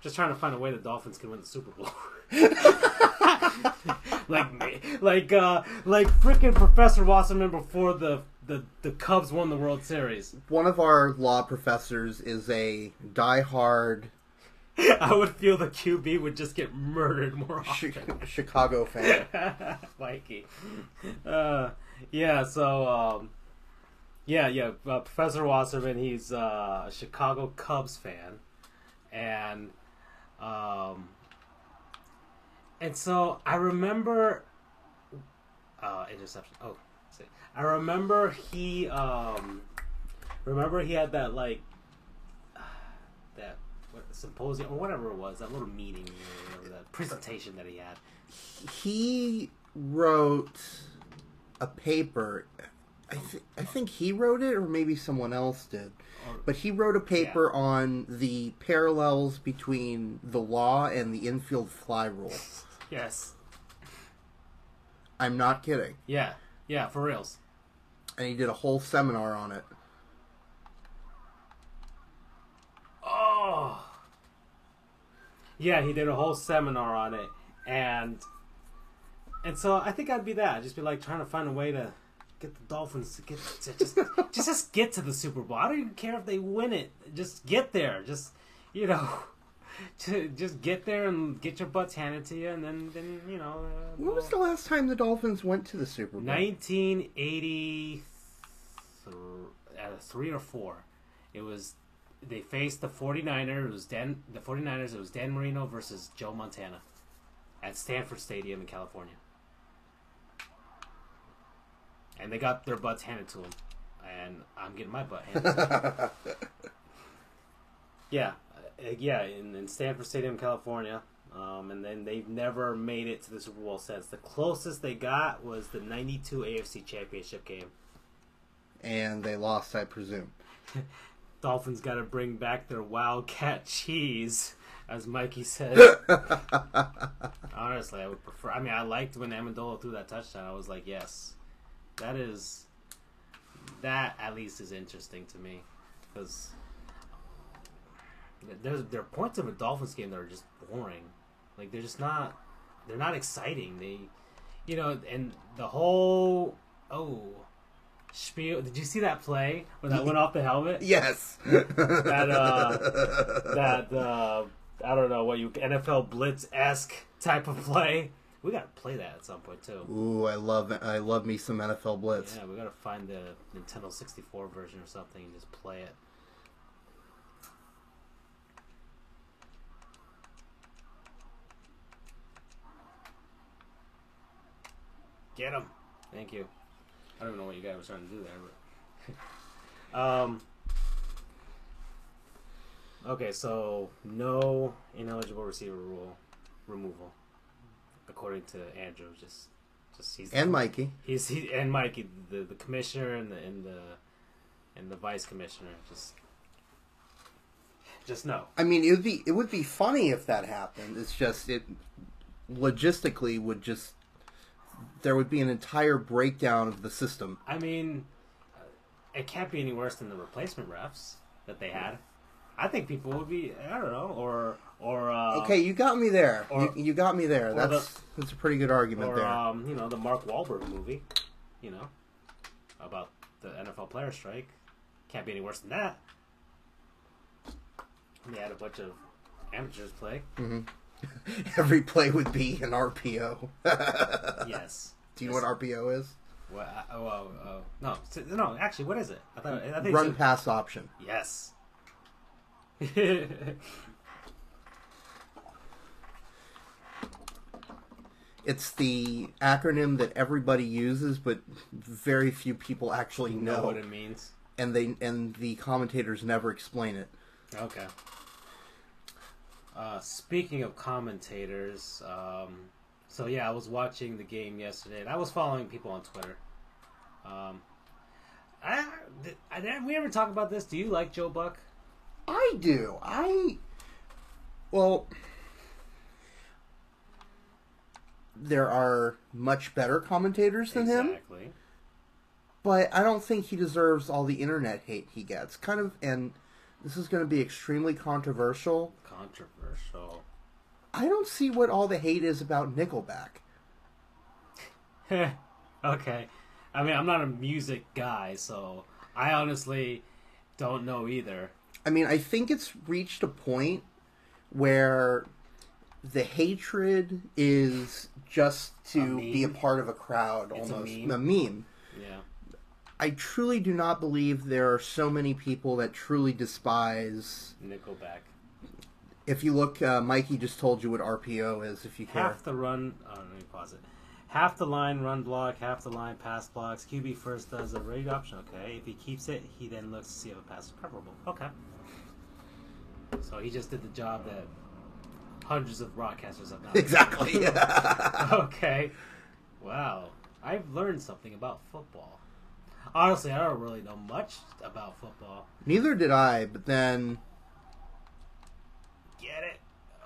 just trying to find a way the Dolphins can win the Super Bowl. like me, like uh, like freaking Professor Wasserman before the, the the Cubs won the World Series.
One of our law professors is a diehard.
I would feel the QB would just get murdered more often.
Chicago fan,
Mikey. Uh, yeah, so um, yeah, yeah. Uh, Professor Wasserman, he's uh, a Chicago Cubs fan, and um, and so I remember uh, interception. Oh, see. I remember he um, remember he had that like that what, symposium or whatever it was, that little meeting or that presentation that he had.
He wrote a paper. I, th- I think he wrote it, or maybe someone else did. But he wrote a paper yeah. on the parallels between the law and the infield fly rule.
Yes.
I'm not kidding.
Yeah, yeah, for reals.
And he did a whole seminar on it.
Oh. Yeah, he did a whole seminar on it, and and so I think I'd be that. I'd just be like trying to find a way to get the Dolphins to get to just just just get to the Super Bowl. I don't even care if they win it. Just get there. Just you know, to just get there and get your butts handed to you, and then then you know. Uh,
when was the last time the Dolphins went to the Super Bowl?
Nineteen eighty three or four. It was they faced the 49ers. It was Dan the 49ers. It was Dan Marino versus Joe Montana at Stanford Stadium in California and they got their butts handed to them, and I'm getting my butt handed. to me. yeah, uh, yeah, in, in Stanford Stadium, California. Um, and then they've never made it to the Super Bowl since. The closest they got was the '92 AFC Championship game,
and they lost, I presume.
Dolphins got to bring back their Wildcat cheese, as Mikey said. Honestly, I would prefer. I mean, I liked when Amendola threw that touchdown. I was like, yes, that is that at least is interesting to me because there's there are points of a Dolphins game that are just boring. Like they're just not they're not exciting. They you know, and the whole oh spiel. Did you see that play when that went off the helmet?
Yes.
that uh that uh I don't know what you NFL blitz esque type of play. We gotta play that at some point too.
Ooh, I love I love me some NFL Blitz.
Yeah, we gotta find the Nintendo 64 version or something and just play it. Get him! Thank you. I don't even know what you guys were trying to do there, but um. Okay, so no ineligible receiver rule removal according to Andrew, just just he's
and Mikey.
He's he and Mikey, the the commissioner and the and the and the vice commissioner, just just no.
I mean, it would be it would be funny if that happened. It's just it logistically would just there would be an entire breakdown of the system.
I mean, uh, it can't be any worse than the replacement refs that they had. I think people would be I don't know or or uh,
okay, you got me there. Or, you, you, got me there. That's the, that's a pretty good argument
or,
there.
Um, you know the Mark Wahlberg movie, you know, about the NFL player strike. Can't be any worse than that. They had a bunch of amateurs play.
Mm-hmm. Every play would be an RPO.
yes.
Do you know what RPO is?
Well, oh, oh, oh, no, no. Actually, what is it? I thought I
think run pass option.
Yes.
It's the acronym that everybody uses, but very few people actually know,
know what it means?
and they and the commentators never explain it.
Okay. Uh, speaking of commentators, um, so yeah, I was watching the game yesterday, and I was following people on Twitter. Um, I, did, I, did we ever talk about this? Do you like Joe Buck?
I do. I well, there are much better commentators than him,
exactly.
but I don't think he deserves all the internet hate he gets. Kind of, and this is going to be extremely controversial.
Controversial.
I don't see what all the hate is about Nickelback.
okay. I mean, I'm not a music guy, so I honestly don't know either.
I mean, I think it's reached a point where the hatred is just to
A
be a part of a crowd,
It's a
almost
meme?
a meme.
Yeah.
I truly do not believe there are so many people that truly despise.
Nickelback.
If you look, uh, Mikey just told you what RPO is. If you care,
Half the run. Oh, let me pause it. Half the line run block, half the line pass blocks. QB first does a read option. Okay, if he keeps it, he then looks to see if a pass is preferable. Okay. So he just did the job that hundreds of broadcasters have done.
exactly.
okay. Wow. I've learned something about football. Honestly, I don't really know much about football.
Neither did I, but then
Get it?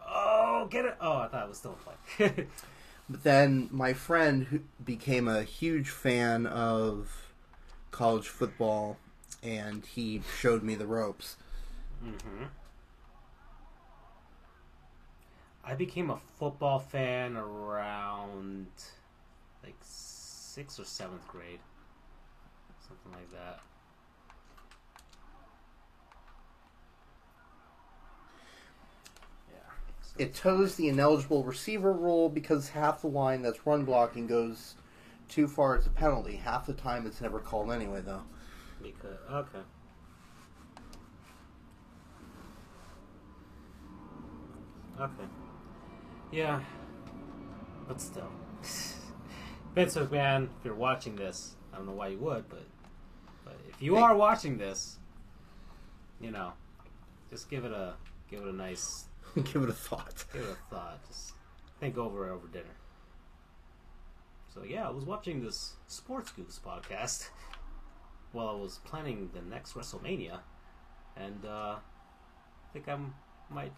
Oh, get it? Oh, I thought it was still a play.
But then my friend who became a huge fan of college football, and he showed me the ropes.
hmm I became a football fan around like sixth or seventh grade, something like that. Yeah.
It toes the ineligible receiver rule because half the line that's run blocking goes too far. It's a penalty. Half the time it's never called anyway, though.
because okay. Okay. Yeah. But still. Vince McMahon, if you're watching this, I don't know why you would, but but if you are watching this, you know, just give it a give it a nice
Give it a thought.
give it a thought. Just think over it over dinner. So yeah, I was watching this Sports Goofs podcast while I was planning the next WrestleMania, and uh, I think I'm might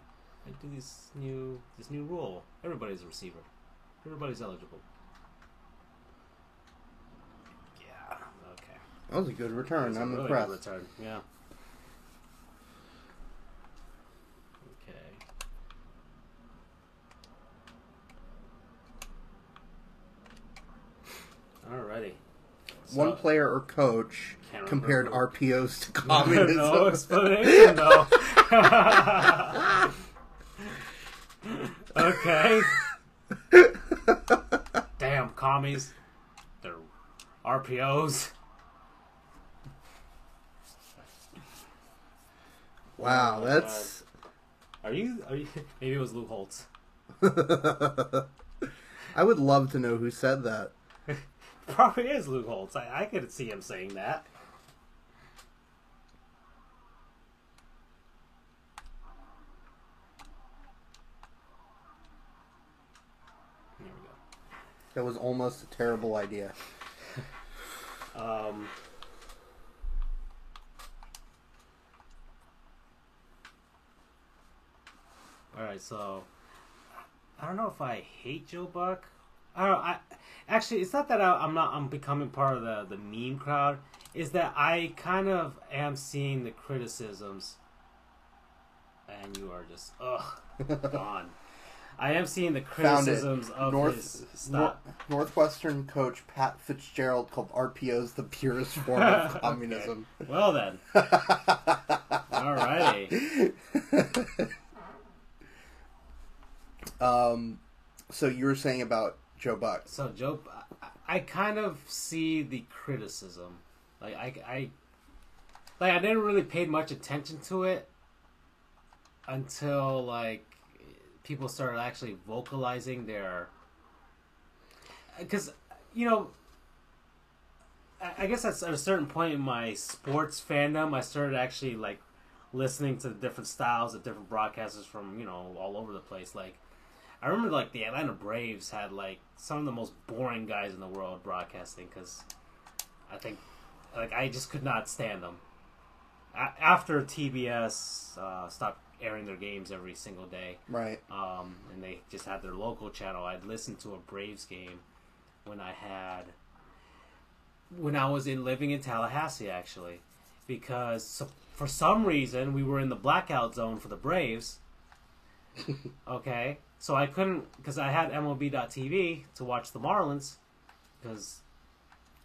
might do this new this new rule. Everybody's a receiver. Everybody's eligible. Yeah. Okay.
That was a good return.
That's
I'm
really
impressed.
good return. Yeah. Okay. Alrighty.
One player or coach
Can't
compared
remember
RPOs to communism.
no explanation though. okay. Damn commies. They're RPOs.
wow,
Oh,
that's.
Are you? Are you? Maybe it was Lou Holtz.
I would love to know who said that.
Probably is Lou Holtz. I, I could see him saying that.
That was almost a terrible idea.
Um, all right, so I don't know if I hate Joe Buck. I don't. I actually, it's not that I, I'm not. I'm becoming part of the the meme crowd. Is that I kind of am seeing the criticisms, and you are just ugh gone. I am seeing the criticisms of
North,
his
Nor- Northwestern coach Pat Fitzgerald called RPOs the purest form of communism.
Well then, alrighty.
um, so you were saying about Joe Buck.
So Joe, I, I kind of see the criticism. Like I, I, like I didn't really pay much attention to it until like people started actually vocalizing their because you know, I, guess at a certain point in my sports fandom, I started actually like listening to the different styles of different broadcasters from you know all over the place. Like, I remember like the Atlanta Braves had like some of the most boring guys in the world broadcasting because I think like I just could not stand them. A- after TBS uh, stopped airing their games every single day,
Right.
um, and they just had their local channel. I'd listen to a Braves game when I had when I was in living in Tallahassee actually, because so, for some reason we were in the blackout zone for the Braves. okay, so I couldn't because I had MLB.TV to watch the Marlins because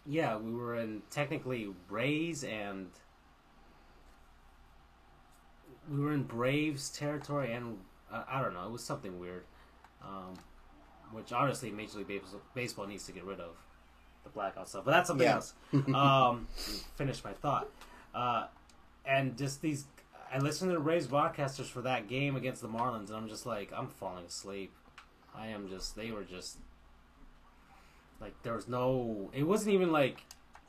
yeah we were in technically Rays and we were in Braves territory, and uh, I don't know, it was something weird, um, which honestly Major League Baseball, needs to get rid of the blackout stuff. But that's something
Yeah.
else. um, finish my thought, uh, and just these. I listened to the Braves broadcasters for that game against the Marlins, and I'm just like, I'm falling asleep. I am just. They were just like there was no. It wasn't even like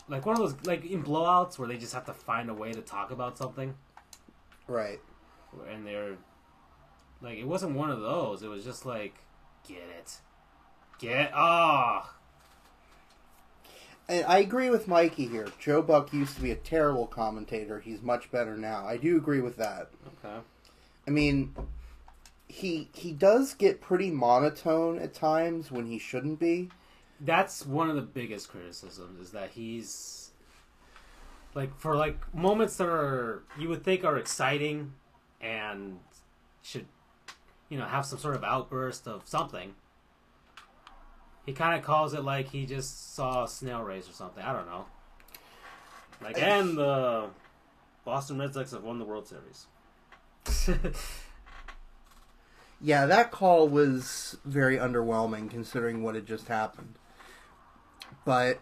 like one of those like in blowouts where they just have to find a way to talk about something
Right.
and they're like it wasn't one of those it was just like get it get ah
And I agree with Mikey here. Joe Buck used to be a terrible commentator. He's much better now. I do agree with that.
okay
I mean, he he does get pretty monotone at times when he shouldn't be.
that's one of the biggest criticisms is that he's like for like moments that are you would think are exciting and should you know have some sort of outburst of something he kind of calls it like he just saw a snail race or something. I don't know. Like and the boston red sox have won the world series.
Yeah, that call was very underwhelming considering what had just happened. But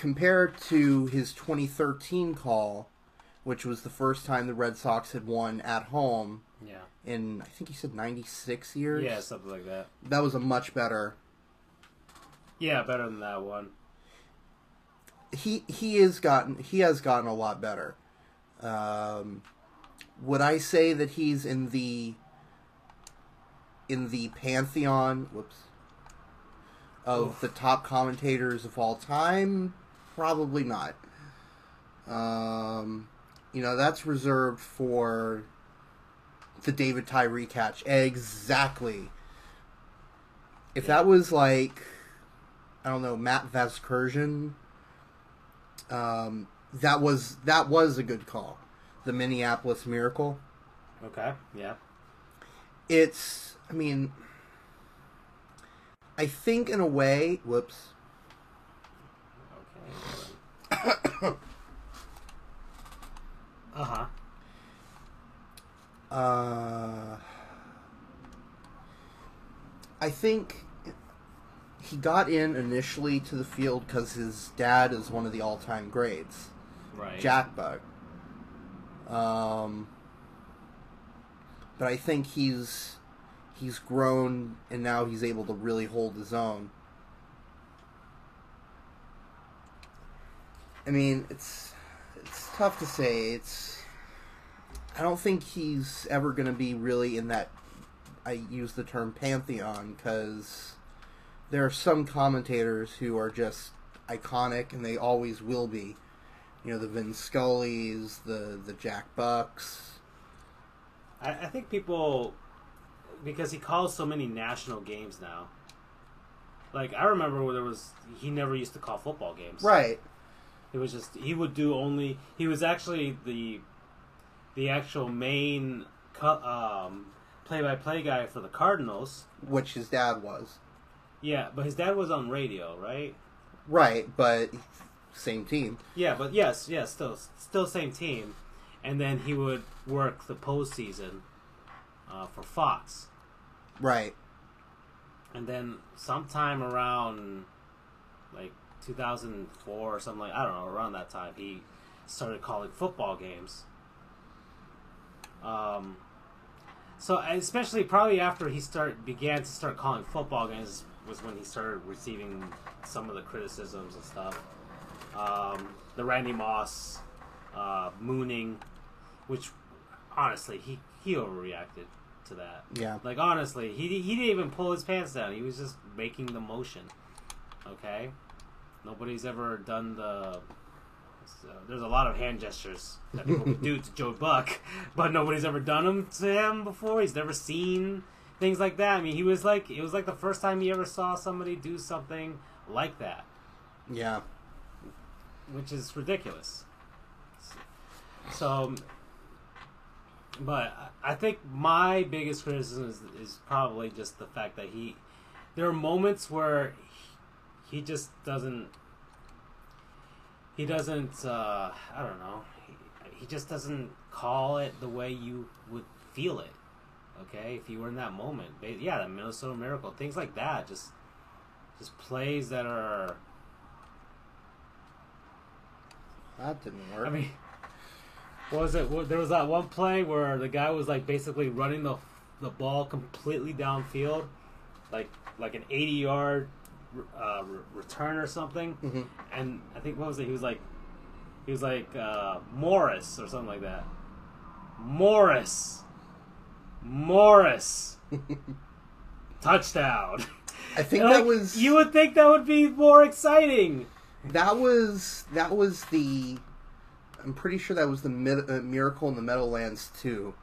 compared to his 2013 call, which was the first time the Red Sox had won at home
yeah
in I think he said 96 years.
yeah something like that
That was a much better.
yeah better than that one
He he is gotten he has gotten a lot better. Um, would I say that he's in the in the pantheon? Whoops. Of
Oof.
the top commentators of all time, probably not. Um, you know that's reserved for the David Tyree catch. Exactly. If that was like, I don't know, Matt Vasgersian, um, that was that was a good call. The Minneapolis Miracle.
okay yeah
It's, I mean, I think in a way. Whoops.
Okay uh-huh
Uh, I think he got in initially to the field because his dad is one of the all-time greats,
right
Jack Buck. Um, but I think he's he's grown and now he's able to really hold his own. I mean, it's it's tough to say. It's I don't think he's ever going to be really in that. I use the term pantheon because there are some commentators who are just iconic, and they always will be. You know, the Vin Scullys, the the Jack Bucks.
I, I think people because he calls so many national games now like i remember when there was he never used to call football games
Right.
It was just he would do only he was actually the the actual main um play-by-play guy for the cardinals
Which his dad was.
yeah but his dad was on radio right
Right, but same team.
Yeah, but yes, yes, still, still same team, and then he would work the postseason uh, for Fox,
Right.
and then sometime around like 2004 or something like I don't know around that time he started calling football games. Um, so especially probably after he start began to start calling football games was when he started receiving some of the criticisms and stuff. Um, the Randy Moss uh, mooning, which honestly he he overreacted to that.
Yeah.
Like honestly, he he didn't even pull his pants down. He was just making the motion. Okay, nobody's ever done the. So there's a lot of hand gestures that people do to Joe Buck, but nobody's ever done them to him before. He's never seen things like that. I mean, he was like, it was like the first time he ever saw somebody do something like that,
Yeah.
which is ridiculous. So, but I think my biggest criticism is, is probably just the fact that he, there are moments where he, just doesn't, he doesn't, uh, I don't know, he, he just doesn't call it the way you would feel it. Okay, if you were in that moment, Ba- yeah, the Minnesota Miracle, things like that, just, just plays that are.
That didn't work.
I mean, what was it? There was that one play where the guy was like basically running the the ball completely downfield, like like an eighty yard uh, re- return or something.
Mhm.
And I think what was it? He was like, he was like uh, Morris or something like that. Morris, Morris, touchdown.
I think
And,
that
like,
was
You would think that would be more exciting.
that was that was the. I'm pretty sure that was the mid, uh, Miracle in the Meadowlands too.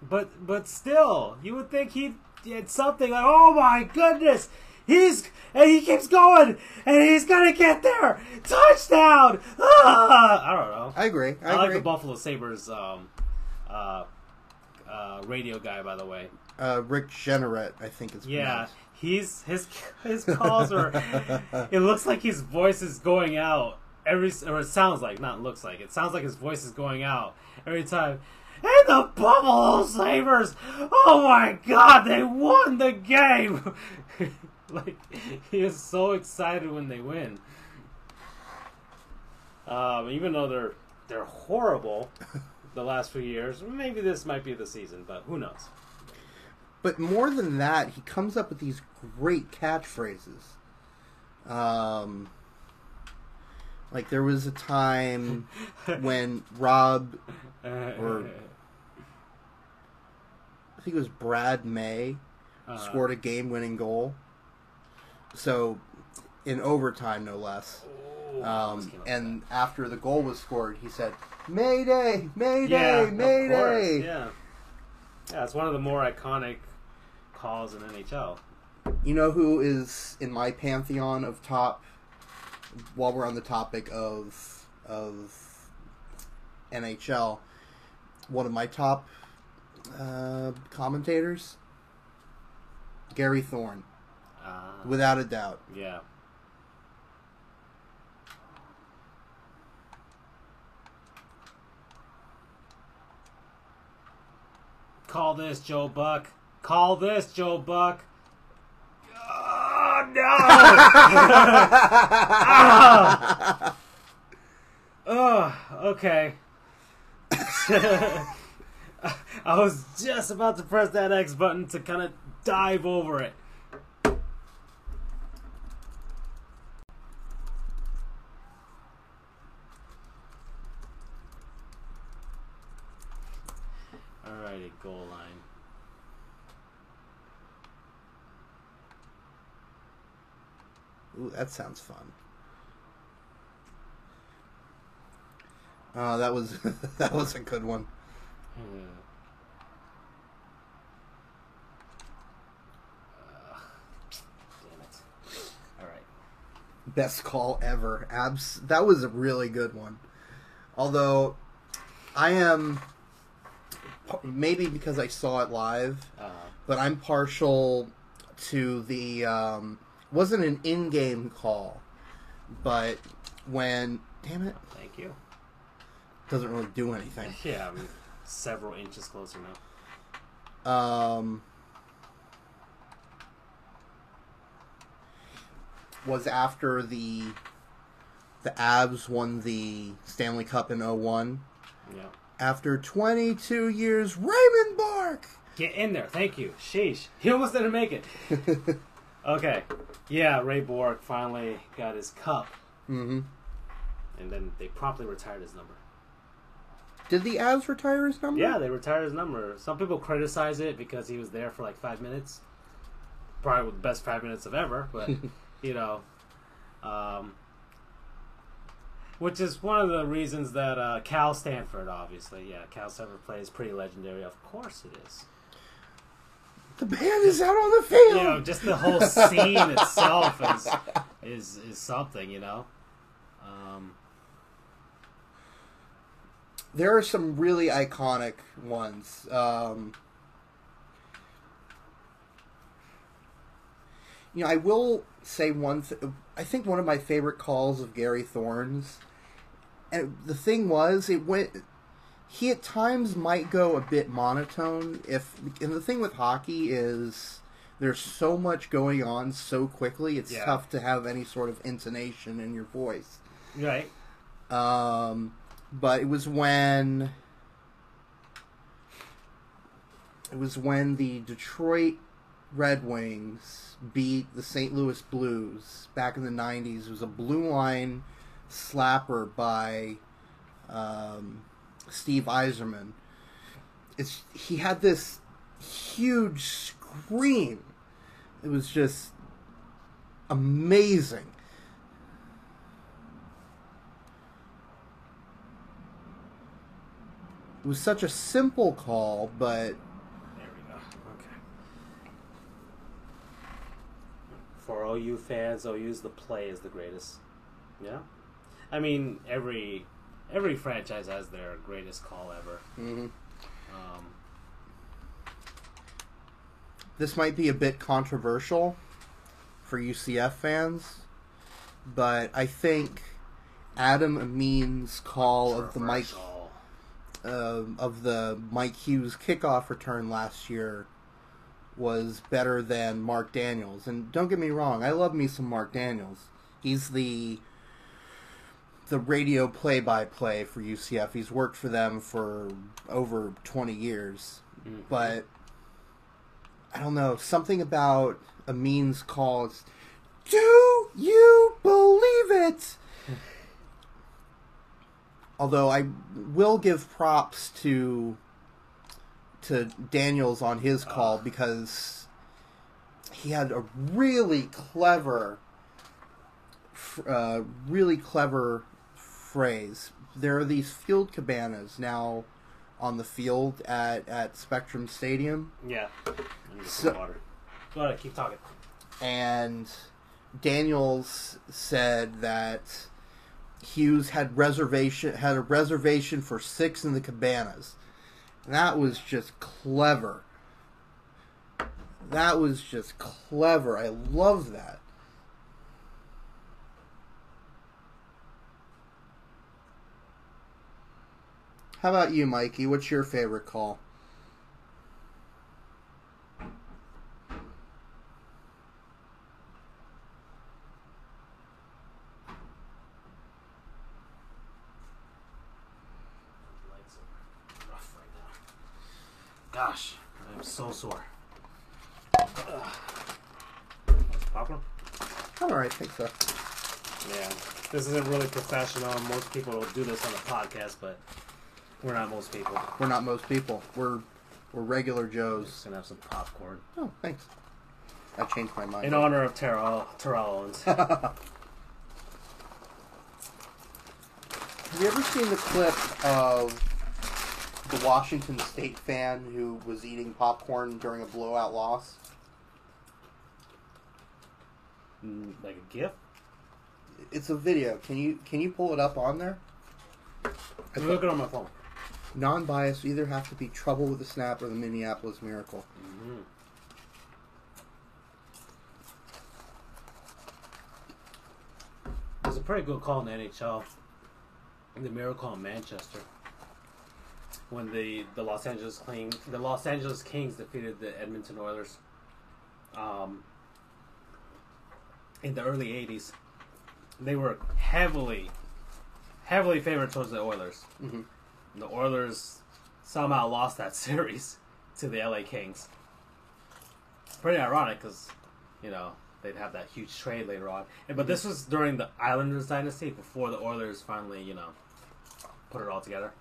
But but still, you would think he'd did something like, "Oh my goodness, he's and he keeps going and he's gonna get there, touchdown!" Ah! I don't know.
I agree. I,
I, like
agree.
the Buffalo Sabres um, uh, uh, radio guy, by the way.
uh, Rick Jeanneret, I think is
Yeah,
pronounced.
he's his his calls are. it looks like his voice is going out every, or it sounds like not looks like it sounds like his voice is going out every time. And the Buffalo Sabres! Oh my God, they won the game! like he is so excited when they win. Um, even though they're they're horrible the last few years, maybe this might be the season, but who knows?
But more than that, he comes up with these great catchphrases. Um, like there was a time when Rob, Or- I think it was Brad May,
Uh,
scored a game-winning goal. So, in overtime, no less. Um,
came up with
and after the goal was scored, he said, "Mayday, Mayday,
yeah,
Mayday!"
yeah, yeah, it's one of the more iconic calls in NHL.
You know who is in my pantheon of top? While we're on the topic of of NHL, one of my top uh, commentators, Gary Thorne,
Uh,
without a doubt.
yeah, call this Joe Buck. Call this Joe Buck. Oh no! oh, okay. I was just about to press that X button to kind of dive over it. Alrighty, goal line.
Ooh, that sounds fun. Oh, that was that was a good one.
Hmm. Damn it. Alright.
Best call ever. Abs. That was a really good one. Although, I am maybe because I saw it live,
Uh,
but I'm partial to the. Um, wasn't an in-game call, but when damn it
thank you.
doesn't really do anything.
Yeah, I'm several inches closer now.
um, was after the the Avs won the Stanley Cup in 01.
Yeah.
After 22 years, Raymond Bourque.
Get in there. Thank you. Sheesh. He almost didn't make it. Okay, yeah, Ray Bourque finally got his cup,
Mm-hmm.
and then they promptly retired his number.
Did the Avs retire his number?
Yeah, they retired his number. Some people criticize it because he was there for like five minutes, probably the best five minutes of ever. But you know, um, which is one of the reasons that uh, Cal Stanford, obviously, yeah, Cal Stanford plays pretty legendary. Of course, it is.
The band is out on the field.
You know, just the whole scene itself is is is something. You know. Um,
there are some really iconic ones. Um, you know, I will say one. Th- I think one of my favorite calls of Gary Thorne's, and the thing was, it went. He at times might go a bit monotone. If and the thing with hockey is there's so much going on so quickly, it's
Yeah.
tough to have any sort of intonation in your voice.
right.
Um, but it was when it was when the Detroit Red Wings beat the St. Louis Blues back in the '90s. It was a blue line slapper by um, Steve Yzerman. It's he had this huge scream. It was just amazing. It was such a simple call, but
There we go. Okay. For OU fans, OU's the play is the greatest. Yeah. I mean, every every franchise has their greatest call ever.
mhm.
Um,
this might be a bit controversial for UCF fans, but I think Adam Amin's call of the Mike uh, of the Mike Hughes kickoff return last year was better than Mark Daniels. And don't get me wrong, I love me some Mark Daniels. He's the the radio play-by-play for UCF. He's worked for them for over 20 years.
Mhm.
But I don't know, something about Amin's call is Do you believe it? Although I will give props to to Daniels on his call because he had a really clever, uh, really clever phrase. There are these field cabanas now on the field at, at Spectrum Stadium,
Yeah.
So-
water. Go ahead, keep talking.
and Daniels said that Hughes had reservation had a reservation for six in the cabanas. That was just clever. That was just clever. I love that. How about you, Mikey? What's your favorite call?
Legs are rough right now. Gosh, I'm so sore. Ugh. Popcorn?
All right, I think so.
Yeah. This isn't really professional. Most people will do this on a podcast, but we're not most people.
We're not most people. We're we're regular Joes.
Just gonna have some popcorn.
Oh, thanks. I changed my mind.
In honor of Terrell, Terrell Owens.
Have you ever seen the clip of the Washington State fan who was eating popcorn during a blowout loss?
Mm, like a gift?
It's a video. Can you can you pull it up on there?
I'm looking on my phone.
Non-biased either have to be Trouble with the Snap or the Minneapolis Miracle.
Mhm. There's a pretty good call in the NHL. The miracle in Manchester. When the, the Los Angeles King, the Los Angeles Kings defeated the Edmonton Oilers um, in the early 80s. They were heavily, heavily favored towards the Oilers.
hmm
The Oilers somehow lost that series to the LA Kings. Pretty ironic because, you know, they'd have that huge trade later on. But this was during the Islanders dynasty before the Oilers finally, you know, put it all together.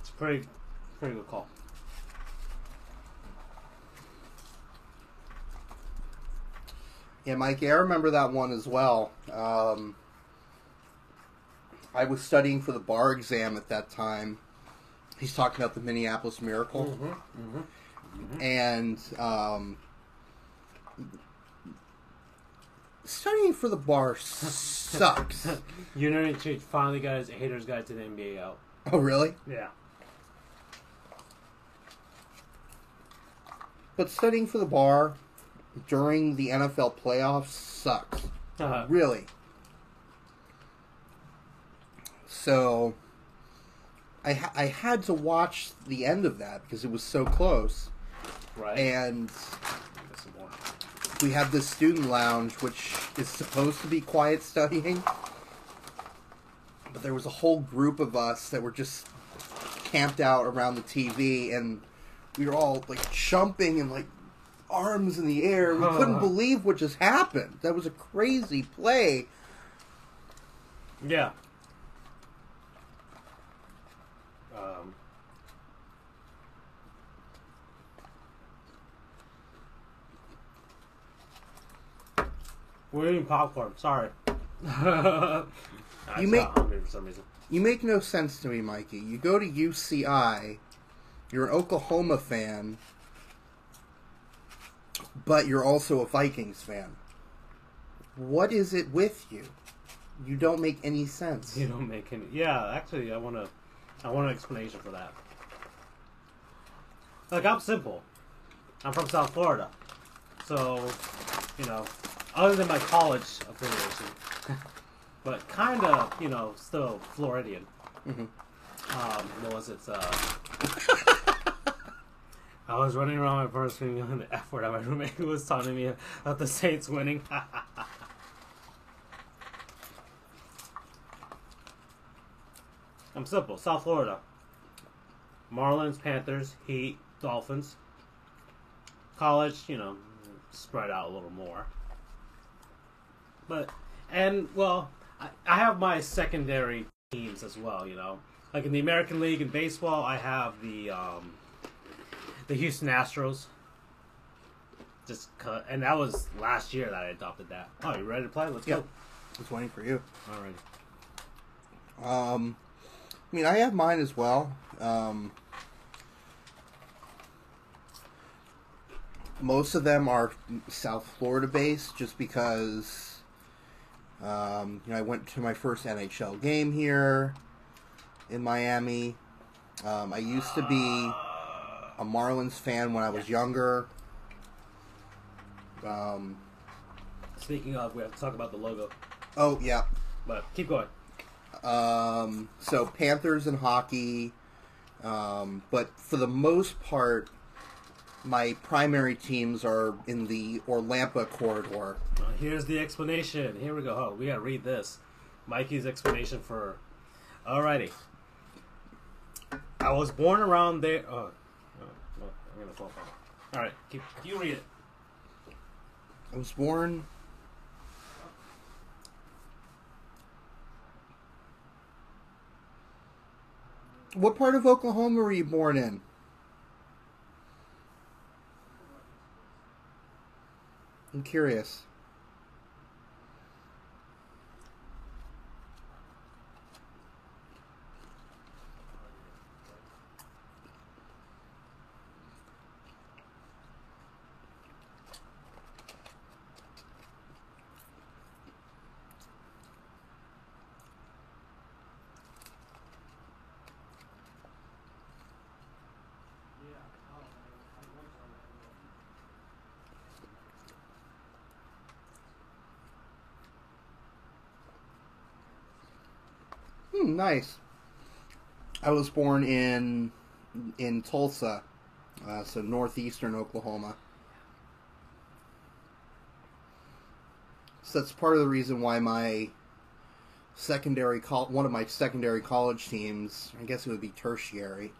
It's pretty, pretty good call.
Yeah, Mikey, I remember that one as well. Um, I was studying for the bar exam at that time. He's talking about the Minneapolis Miracle.
Mm-hmm.
And um, studying for the bar sucks.
you know, Unity finally got his haters guide to the NBA out.
oh, really?
Yeah.
But studying for the bar during the NFL playoffs sucks.
Uh,
Really. So I ha- I had to watch the end of that because it was so close.
right.
And
Get some more.
we have this student lounge which is supposed to be quiet studying. But there was a whole group of us that were just camped out around the TV and we were all like jumping and like arms in the air. We couldn't believe what just happened. That was a crazy play.
Yeah. Um, we're eating popcorn. Sorry.
You
just
make-
hungry for some reason.
You make no sense to me, Mikey. You go to UCI, you're an Oklahoma fan, but you're also a Vikings fan. What is it with you? You don't make any sense.
You don't make any. Yeah, actually, I want to. I want an explanation for that. Like I'm simple. I'm from South Florida, so you know, other than my college affiliation, but kind of you know still Floridian.
Mhm.
Um, what was it? Uh, I was running around my first screaming on the F word at my roommate who was telling me about the Saints winning. I'm simple. South Florida. Marlins, Panthers, Heat, Dolphins. College, you know, spread out a little more. But, and, well, I, I have my secondary teams as well, you know. Like in the American League in baseball, I have the, um, the Houston Astros. Just cut, and that was last year that I adopted that. Oh, you ready to play? Let's
Yeah.
go.
I was waiting for you.
All right.
Um, I mean, I have mine as well. Um, most of them are South Florida based, just because um, you know I went to my first NHL game here in Miami. Um, I used to be a Marlins fan when I was younger. Um,
Speaking of, we have to talk about the logo,
oh yeah,
but keep going.
Um, so Panthers and hockey, um, but for the most part, my primary teams are in the Orlampa corridor.
Uh, here's the explanation. Here we go. Oh, we gotta read this. Mikey's explanation for. Alrighty. I was born around there. Oh, no, I'm gonna fall. All right, keep, you read it.
I was born. What part of Oklahoma were you born in? I'm curious. Hmm, nice. I was born in in Tulsa, uh, so northeastern Oklahoma. So that's part of the reason why my secondary col- one of my secondary college teams, I guess it would be tertiary,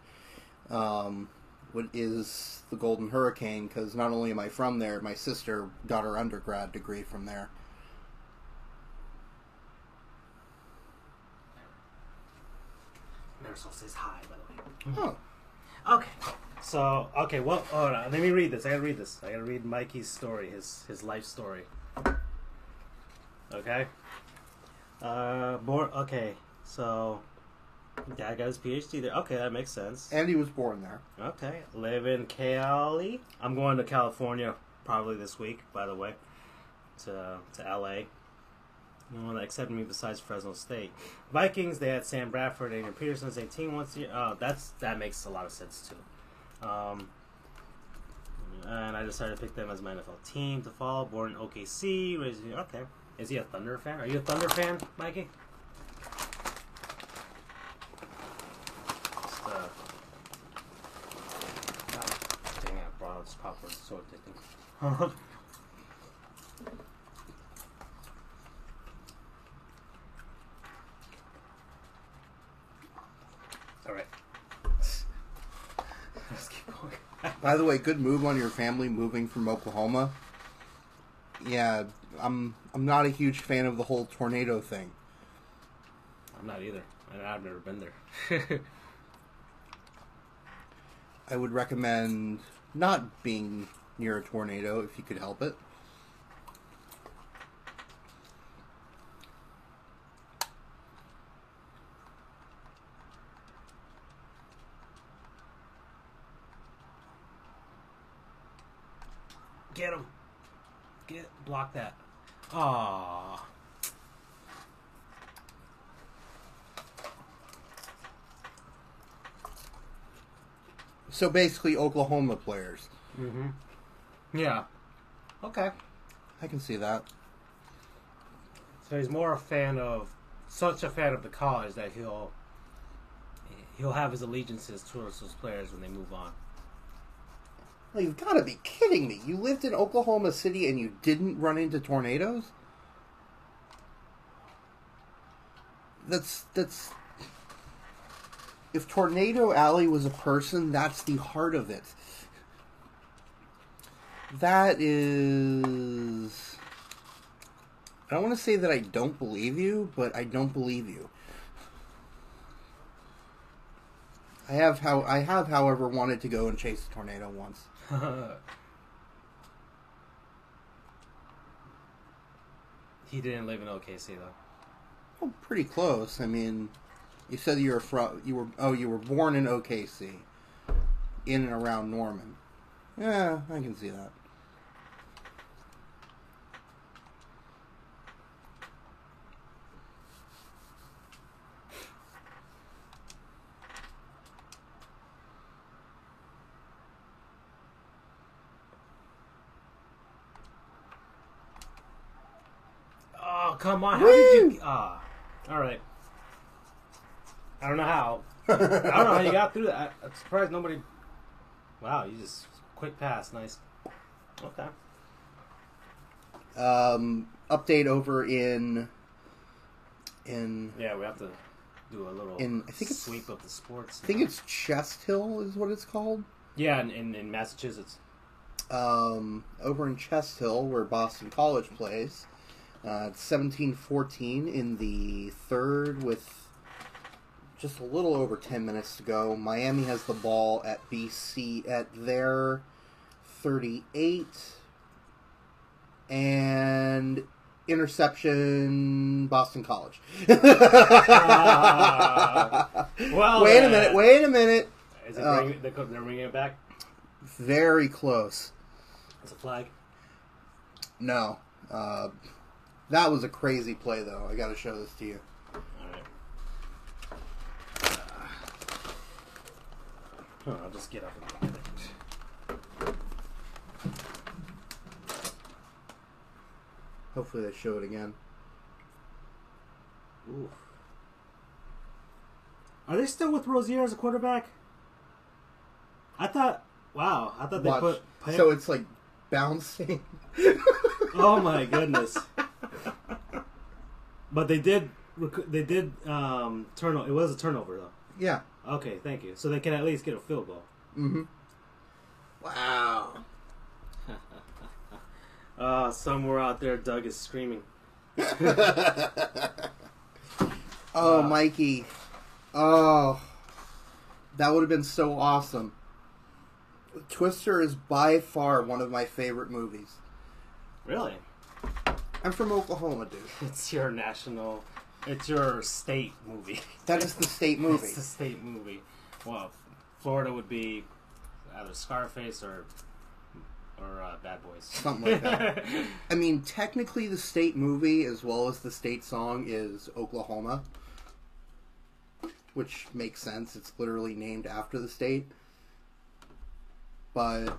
um, what is the Golden Hurricane because not only am I from there, my sister got her undergrad degree from there.
Says hi, by the way.
Oh,
Okay. So okay, well, hold on. Let me read this. I gotta read this. I gotta read Mikey's story, his his life story. Okay. Uh, born. Okay, so dad got his PhD there. Okay, that makes sense.
and he was born there.
Okay, live in Cali. I'm going to California probably this week. By the way, to to LA. No one that accepted me besides Fresno State. Vikings. They had Sam Bradford, Adrian Peterson's 18 once a year. Oh, that's that makes a lot of sense too. Um, and I decided to pick them as my NFL team to follow. Born in OKC. raised Okay. Is he a Thunder fan? Are you a Thunder fan, Mikey? Just, uh, God, dang it, brought this popcorn. It's so addicting. All right. Let's keep going.
By the way, good move on your family moving from Oklahoma. Yeah, I'm I'm not a huge fan of the whole tornado thing.
I'm not either. and I've never been there.
I would recommend not being near a tornado if you could help it.
Get him. That. Ah.
So basically, Oklahoma players.
Mm-hmm. Yeah. Okay.
I can see that.
So he's more a fan of such a fan of the college that he'll he'll have his allegiances towards those players when they move on.
Well, you've got to be kidding me. You lived in Oklahoma City and you didn't run into tornadoes? That's that's if Tornado Alley was a person, that's the heart of it. That is I don't want to say that I don't believe you, but I don't believe you. I have how I have however wanted to go and chase a tornado once.
he didn't live in OKC though.
Oh, pretty close. I mean, you said you were from you were oh you were born in OKC, in and around Norman. Yeah, I can see that.
Oh come on! How did you? Ah, all right. I don't know how. I don't know how you got through that. I, I'm surprised nobody. Wow, you just quick pass, nice. Okay.
Um, update over in in
Yeah, we have to do a little
In- I think it's-
sweep of the sports.
I think it's Chest Hill is what it's called.
yeah, in, in, in Massachusetts.
um, over in Chest Hill, where Boston College plays. Uh, it's seventeen fourteen in the third with just a little over ten minutes to go. Miami has the ball at BC at their thirty eight, and interception Boston College.
Ah. well,
wait a
uh,
minute! Wait a minute!
Is it
Uh,
bring, they're, they're bringing it back?
Very close.
It's a flag.
No. Uh, that was a crazy play, though. I got to show this to you.
All right. I'll just get up and look at it.
Hopefully, they show it again.
Ooh. Are they still with Rosier as a quarterback? I thought. Wow, I thought they
Watch.
put.
So it's like bouncing.
oh my goodness. But they did. Rec- they did um. It was a turnover though.
Yeah.
Okay, thank you. So they can at least get a field goal.
Mm-hmm.
Wow. uh, somewhere out there, Doug is screaming.
oh, Mikey. Oh, that would have been so awesome. Twister is by far one of my favorite movies.
Really?
I'm from Oklahoma, dude.
It's your national, it's your state movie.
That is the state movie.
It's the state movie. Well, Florida would be either Scarface or or uh, Bad Boys.
Something like that. I mean, technically, the state movie as well as the state song is Oklahoma, which makes sense. It's literally named after the state. But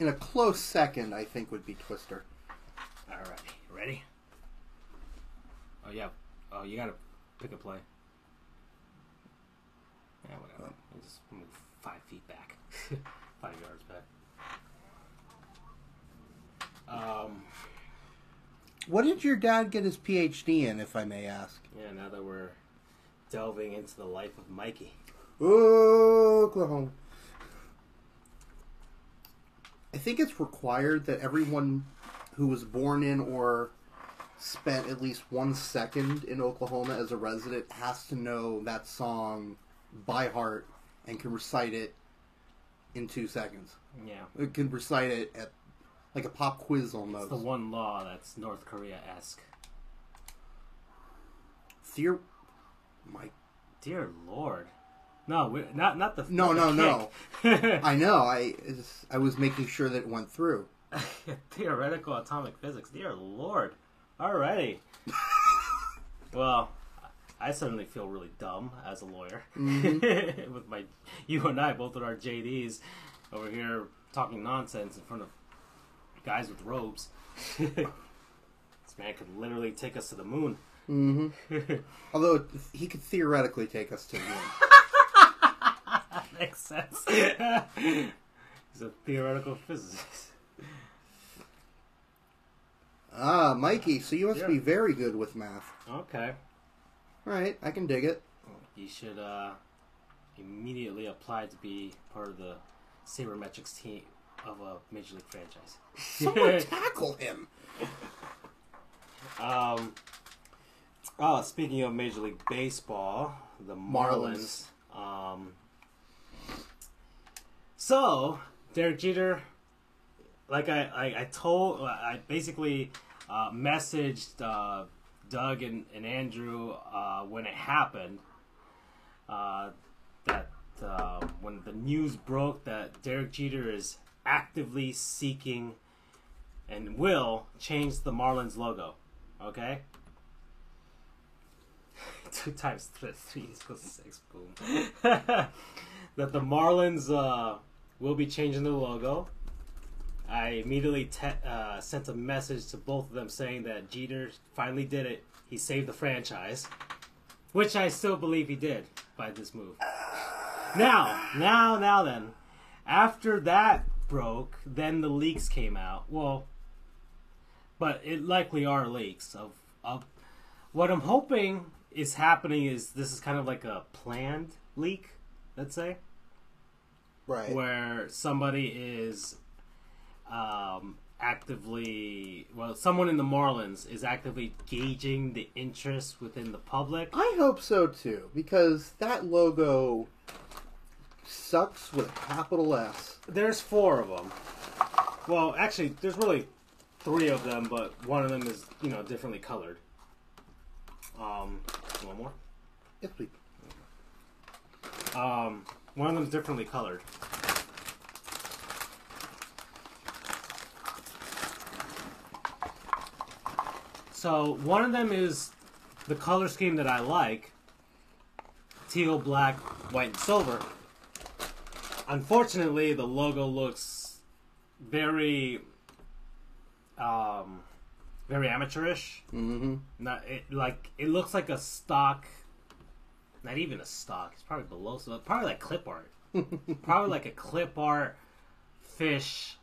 in a close second, I think would be Twister.
Alrighty, ready? Oh yeah. Oh, you gotta pick a play. Yeah, whatever. You just move five feet back, five yards back. Um.
What did your dad get his PhD in, if I may ask?
Yeah. Now that we're delving into the life of Mikey.
Oklahoma. I think it's required that everyone who was born in or spent at least one second in Oklahoma as a resident has to know that song by heart and can recite it in two seconds.
Yeah.
It can recite it at like a pop quiz
It's
almost.
the one law that's North Korea esque.
Theor- My,
Dear Lord. No, not not the
No,
not
no,
the kick.
I know. I I was making sure that it went through.
Theoretical atomic physics. Dear Lord. Alrighty. well, I suddenly feel really dumb as a lawyer. with my, you and I both with our JDs over here talking nonsense in front of guys with robes. this man could literally take us to the moon.
hmm Although he could theoretically take us to the moon.
Makes sense. He's a theoretical physicist.
Ah, Mikey, so you must
Yeah.
be very good with math.
Okay.
Right, I can dig it.
You should uh, immediately apply to be part of the sabermetrics team of a major league franchise.
Someone tackle him.
um, oh, speaking of Major League Baseball, the Marlins. Um, so Derek Jeter, like I, I, I told, I basically uh, messaged uh, Doug and, and Andrew uh, when it happened. Uh, that uh, when the news broke that Derek Jeter is actively seeking and will change the Marlins logo. Okay? Two times th- three equals six. Boom. that the Marlins uh, will be changing the logo. I immediately te- uh, sent a message to both of them saying that Jeter finally did it. He saved the franchise, which I still believe he did by this move. Now, now, now then, after that broke, then the leaks came out. Well, but it likely are leaks of of what I'm hoping is happening is this is kind of like a planned leak, let's say,
Right.
where somebody is um, actively well, someone in the Marlins is actively gauging the interest within the public.
I hope so too, because that logo sucks with a capital S.
There's four of them. Well, actually, there's really three of them, but one of them is you know differently colored. Um, one more.
Yes, please.
Um, one of them's differently colored. So one of them is the color scheme that I like: teal, black, white, and silver. Unfortunately, the logo looks very, um, very amateurish.
Mm-hmm.
Not it, like it looks like a stock. Not even a stock. It's probably below. So probably like clip art. probably like a clip art fish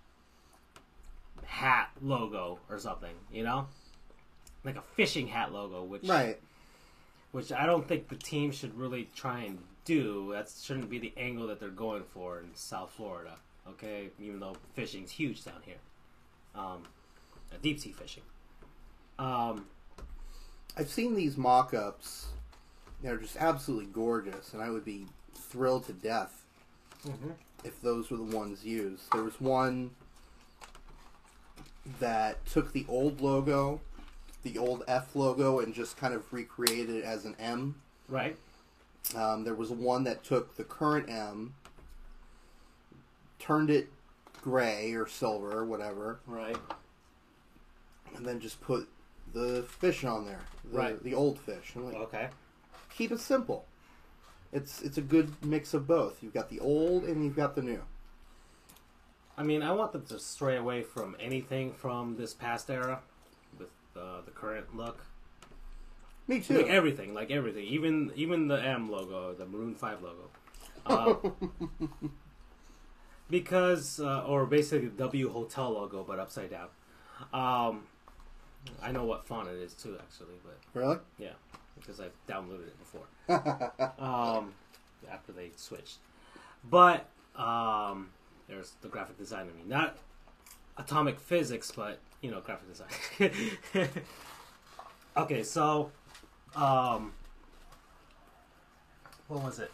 hat logo or something. You know, like a fishing hat logo, which
Right.
which I don't think the team should really try and do. That shouldn't be the angle that they're going for in South Florida. Okay, even though fishing's huge down here. um, deep sea fishing. Um,
I've seen these mock-ups. They're just absolutely gorgeous, and I would be thrilled to death if those were the ones used. There was one that took the old logo, the old F logo, and just kind of recreated it as an M.
right.
Um, there was one that took the current M, turned it gray or silver or whatever,
Right.
and then just put the fish on there, the,
Right.
the old fish. Like,
Okay.
Keep it simple. It's it's a good mix of both. You've got the old and you've got the new.
I mean, I want them to stray away from anything from this past era with uh, the current look.
Me too.
Like everything, like everything, even even the M logo, the Maroon Five logo, um, because uh, or basically the W Hotel logo, but upside down. Um, I know what font it is too, actually, but
really?
yeah, because I've downloaded it before. um, after they switched, but um, there's the graphic design of me, not atomic physics, but you know, graphic design. okay, so um, what was it?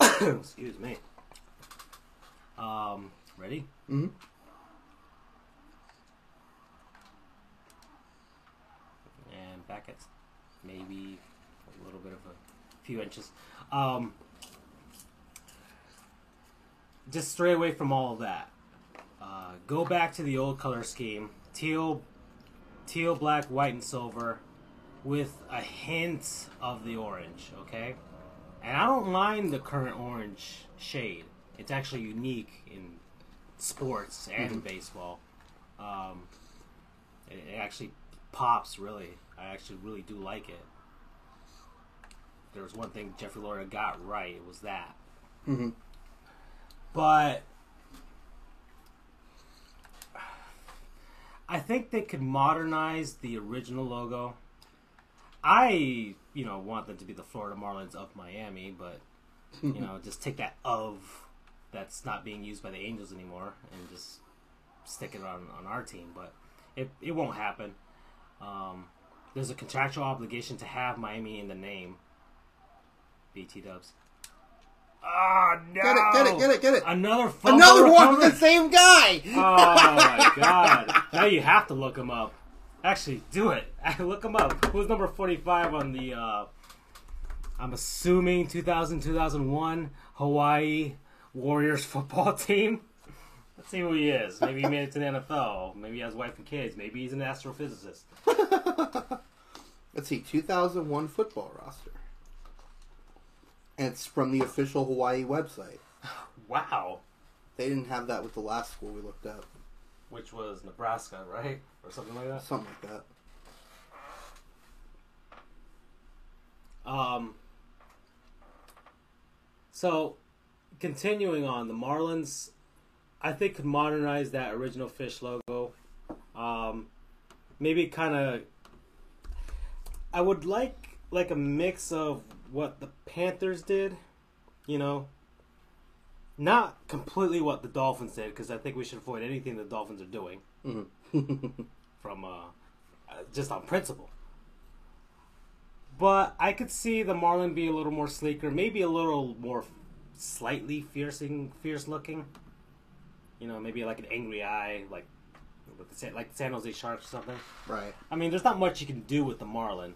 Excuse me. Um, ready?
hmm
and back at maybe a little bit of a few inches. Um, just stray away from all of that. Uh, go back to the old color scheme: teal, teal, black, white, and silver, with a hint of the orange. Okay, and I don't mind the current orange shade. It's actually unique in sports and baseball. Um, it, it actually pops really. I actually really do like it. There was one thing Jeffrey Loria got right. It was that.
hmm
But I think they could modernize the original logo. I, you know, want them to be the Florida Marlins of Miami, but you know, just take that of that's not being used by the Angels anymore and just stick it on on our team. But it it won't happen. Um, there's a contractual obligation to have Miami in the name. BT Dubs. Ah no!
Get it, get it, get it, get it.
Another fumble
Another one
recovery?
with the same guy.
Oh my god! Now you have to look him up. Actually, do it. Look him up. Who's number forty-five on the? uh I'm assuming 2000 2001 Hawaii Warriors football team. Let's see who he is. Maybe he made it to the NFL. Maybe he has wife and kids. Maybe he's an astrophysicist.
Let's see, 2001 football roster. And it's from the official Hawaii website.
Wow.
They didn't have that with the last school we looked up.
Which was Nebraska, right, or something like that.
Something like that.
Um. So, continuing on, the Marlins, I think could modernize that original fish logo. Um, maybe kind of. I would like like a mix of what the Panthers did, you know. Not completely what the Dolphins did, because I think we should avoid anything the Dolphins are doing
Mhm.
from uh, uh, just on principle. But I could see the Marlin be a little more sleeker, maybe a little more slightly fiercing, fierce looking. You know, maybe like an angry eye, like with the, San- like San Jose Sharks or something.
right.
I mean, there's not much you can do with the Marlin.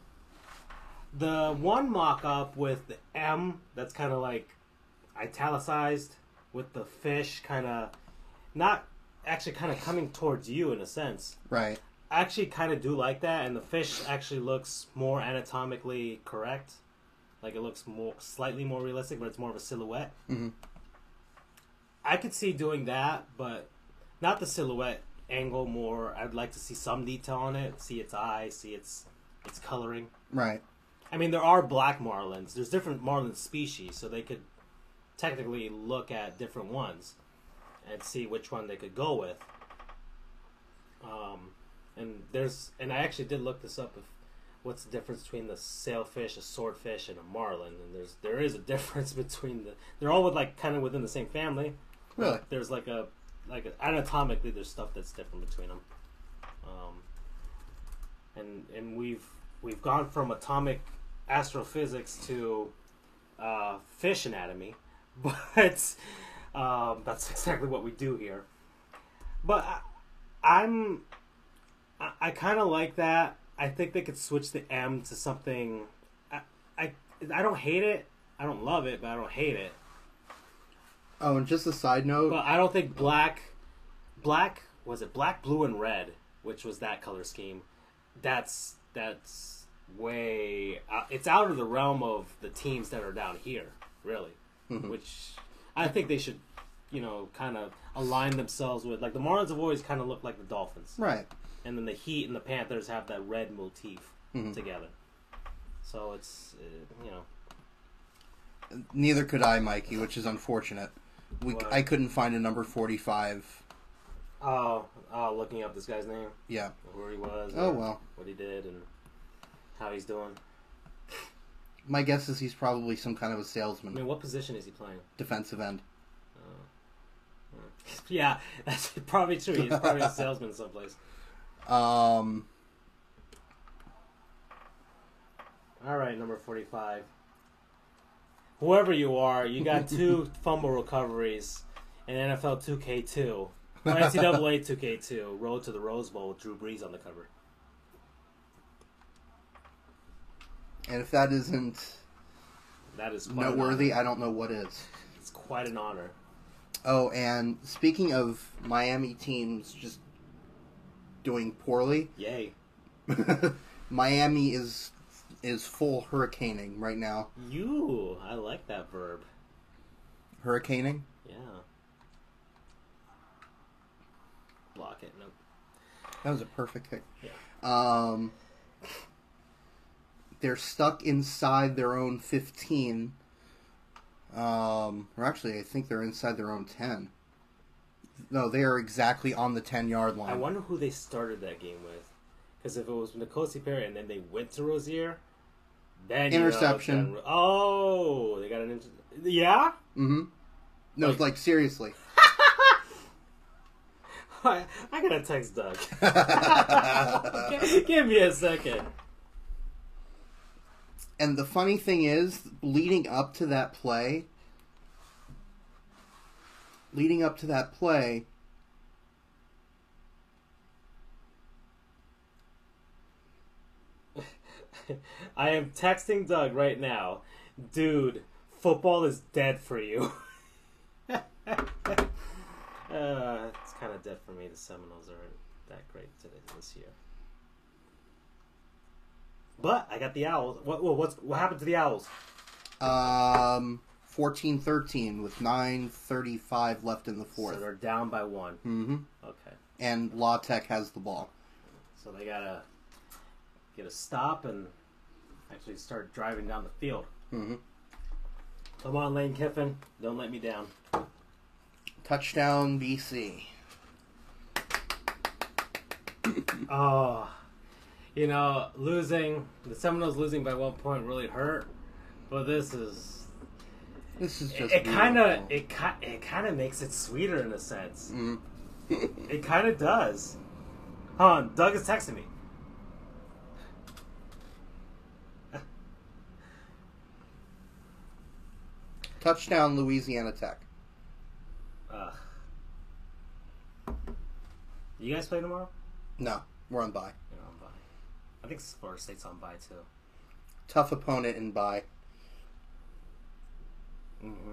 The one mock up with the M that's kind of like italicized with the fish kind of not actually kind of coming towards you in a sense.
Right.
I actually kind of do like that, and the fish actually looks more anatomically correct. Like it looks more slightly more realistic, but it's more of a silhouette.
Mhm.
I could see doing that, but not the silhouette angle. More, I'd like to see some detail on it, see its eye, see its its coloring.
Right.
I mean, there are black marlins. There's different marlin species, so they could technically look at different ones and see which one they could go with. Um, and there's, and I actually did look this up. If what's the difference between the sailfish, a swordfish, and a marlin? And there's there is a difference between the. They're all with like kind of within the same family.
Really?
There's like a like anatomically, there's stuff that's different between them. Um, and and we've we've gone from atomic astrophysics to uh, fish anatomy, but um, that's exactly what we do here. But I, I'm I, I kind of like that. I think they could switch the M to something. I, I I don't hate it. I don't love it, but I don't hate it.
Oh, and just a side note,
But I don't think black, black was it black, blue, and red, which was that color scheme. That's that's way. Uh, it's out of the realm of the teams that are down here, really. Which I think they should, you know, kind of align themselves with. Like the Marlins have always kind of looked like the Dolphins,
right?
and then the Heat and the Panthers have that red motif together. So it's uh, you know
Neither could I, Mikey, which is unfortunate. We,
What?
I couldn't find a number forty-five.
oh oh looking up this guy's name,
Yeah.
where he was,
Oh well.
what he did, and how he's doing.
My guess is he's probably some kind of a salesman, I
mean, what position is he playing?
defensive end.
Yeah, that's probably true. He's probably a salesman someplace.
Um,
All right, number 45. Whoever you are, you got two fumble recoveries in NFL 2K2. Or NCAA 2K2, Road to the Rose Bowl with Drew Brees on the cover.
and if that isn't
That is
noteworthy. I don't know what is.
It's quite an honor.
Oh, and speaking of Miami teams just doing poorly,
Yay.
Miami is is full hurricaning right now.
You, I like that verb.
Hurricaning.
Yeah. Block it. Nope.
That was a perfect kick.
Yeah.
Um, they're stuck inside their own 15. Um, or actually, I think they're inside their own 10. No, they are exactly on the 10 yard line.
I wonder who they started that game with. Because if it was N'Kosi Perry and then they went to Rosier, then you know
Interception.
oh, they got an inter- yeah.
mm-hmm. No,
Like-
like seriously.
I, I gotta text Doug. Give me a second.
And the funny thing is, leading up to that play, leading up to that play,
I am texting Doug right now, dude. Football is dead for you. uh, it's kind of dead for me. The Seminoles aren't that great today this year. But I got the Owls. What what what's, what happened to the Owls?
um, 14-13 with 9.35 left in the fourth.
So they're down by one.
mm-hmm.
Okay,
And La Tech has the ball.
so they gotta get a stop and actually start driving down the field.
Mm-hmm.
Come on, Lane Kiffin, don't let me down.
Touchdown, BC.
Oh, you know, losing the Seminoles losing by one point really hurt, but this is
This is just
it kind of it ki- it kind of makes it sweeter in a sense.
Mhm.
It kind of does. Hold on, Doug is texting me.
Touchdown, Louisiana Tech.
Ugh. You guys play tomorrow?
No, we're on bye.
You're on bye. I think Florida State's on bye too.
Tough opponent in bye
Mm-hmm.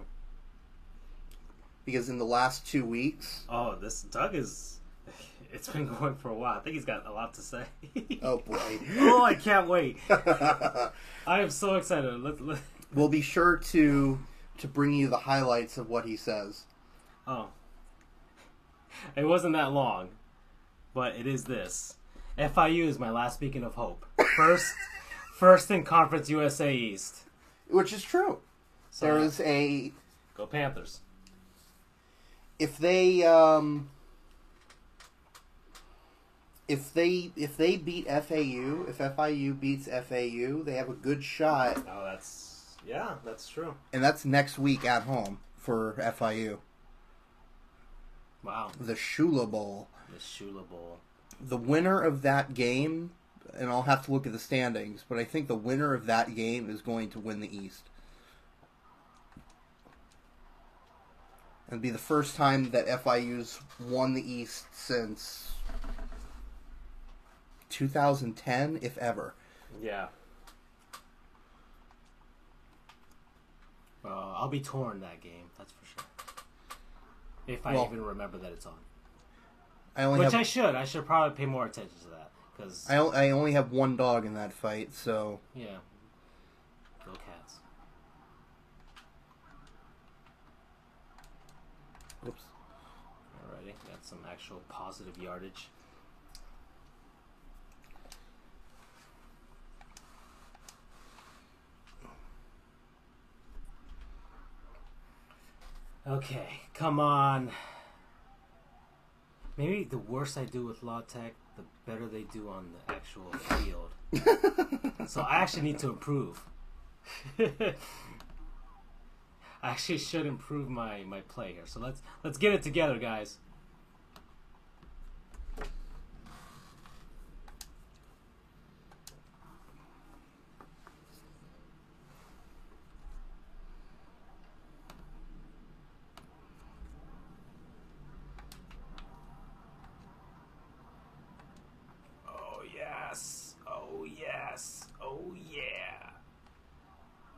because in the last two weeks,
Oh, this Doug is. It's been going for a while. I think he's got a lot to say.
oh boy.
oh, I can't wait. I am so excited. Let, let,
we'll be sure to to bring you the highlights of what he says.
oh, it wasn't that long, but it is this. FIU is my last beacon of hope. First, first in Conference USA East.
Which is true.
So,
There is a
go Panthers.
if they um if they if they beat FAU, if FIU beats FAU, they have a good shot,
Oh, that's yeah, that's true.
and that's next week at home for FIU.
Wow.
the Shula Bowl.
The Shula Bowl.
The winner of that game, and I'll have to look at the standings, but I think the winner of that game is going to win the East. It'll be the first time that FIU's won the East since 2010, if ever.
Yeah. Uh, I'll be torn that game. That's for sure. If I
Well-
even remember that it's on,
I only
which
have
I should. I should probably pay more attention to that because
I only have one dog in that fight, so
yeah, go cats.
oops.
Alrighty, got some actual positive yardage. Okay, come on. Maybe the worse I do with La Tech, the better they do on the actual field. so I actually need to improve. I actually should improve my, my play here. So let's let's get it together, guys. Oh yes. Oh yes. Oh yeah.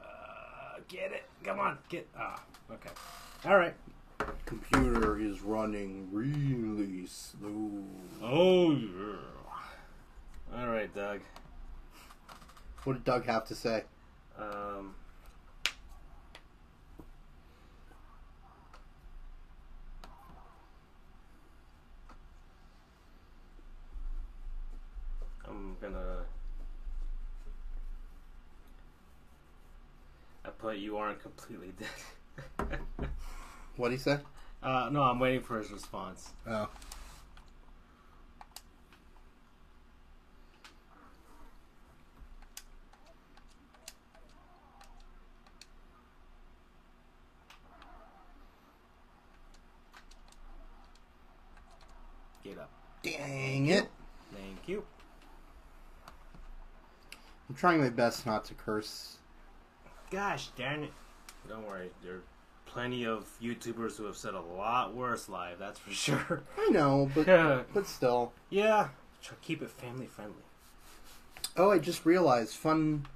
Uh, get it. Come on. Get. Ah. Okay. All right.
Computer is running really slow.
Oh yeah. All right, Doug.
What did Doug have to say?
Um. I'm gonna. I put you aren't completely dead.
What did he say?
uh, no, I'm waiting for his response.
Oh.
Get up.
Dang it.
Thank you.
I'm trying my best not to curse.
Gosh darn it. Don't worry, there are plenty of YouTubers who have said a lot worse live, that's for sure.
I know, but but still.
Yeah. Try keep it family friendly.
Oh, I just realized fun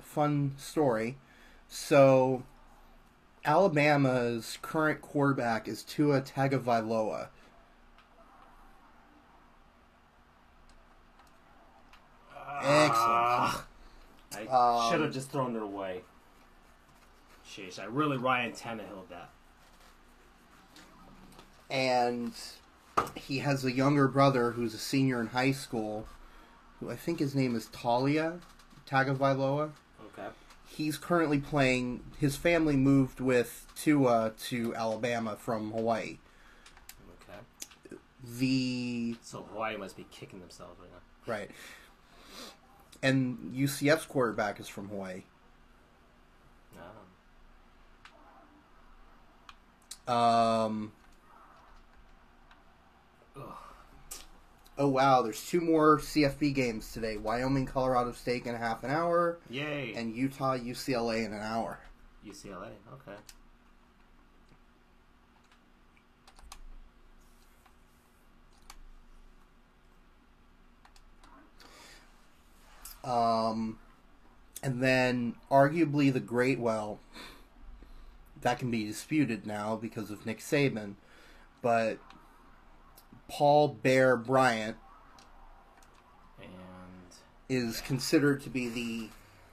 fun story. So Alabama's current quarterback is Tua Tagovailoa. Excellent.
Ah, I
Um,
should have just thrown it away. Sheesh, I really Ryan Tannehill that.
and he has a younger brother who's a senior in high school, who I think his name is Taulia Tagovailoa.
Okay.
He's currently playing. His family moved with Tua to Alabama from Hawaii.
Okay.
The
So Hawaii must be kicking themselves right now.
right, and UCF's quarterback is from Hawaii.
Ah.
Um.
Ugh.
Oh wow! There's two more CFB games today: Wyoming, Colorado State in a half an hour,
Yay.
and Utah, UCLA in an hour.
UCLA. Okay.
Um, and then arguably the great well, that can be disputed now because of Nick Saban, but Paul Bear Bryant
And
is considered to be the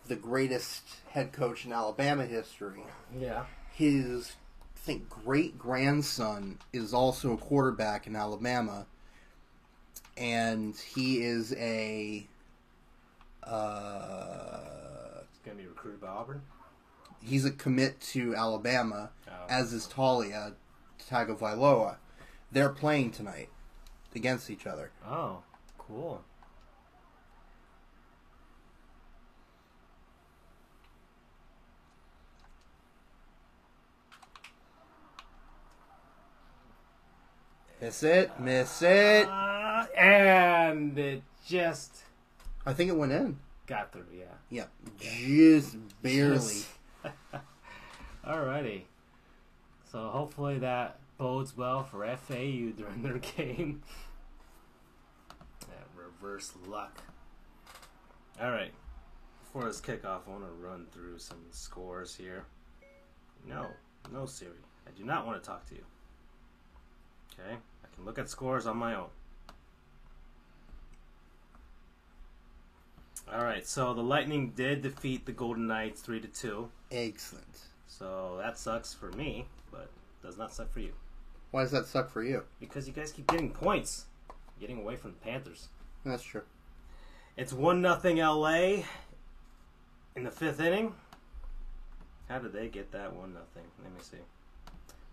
the greatest head coach in Alabama history.
yeah.
His I think great grandson is also a quarterback in Alabama, and he is a uh,
It's gonna be recruited by Auburn.
he's a commit to Alabama,
Oh.
as is Taulia Tagovailoa. They're playing tonight against each other.
Oh, cool.
Miss it, miss it.
Uh, and it just
I think it went in.
got through. Yeah.
Yep, just barely.
Alrighty. So hopefully that bodes well for FAU during their game. That reverse luck. Alright. Before this kickoff, I want to run through some scores here. No, no Siri. I do not want to talk to you. Okay? I can look at scores on my own. Alright, so the Lightning did defeat the Golden Knights 3 to 2.
Excellent.
So that sucks for me, but does not suck for you
Why does that suck for you?
because you guys keep getting points, getting away from the Panthers.
That's true.
It's one nothing LA in the fifth inning. How did they get that one nothing? Let me see.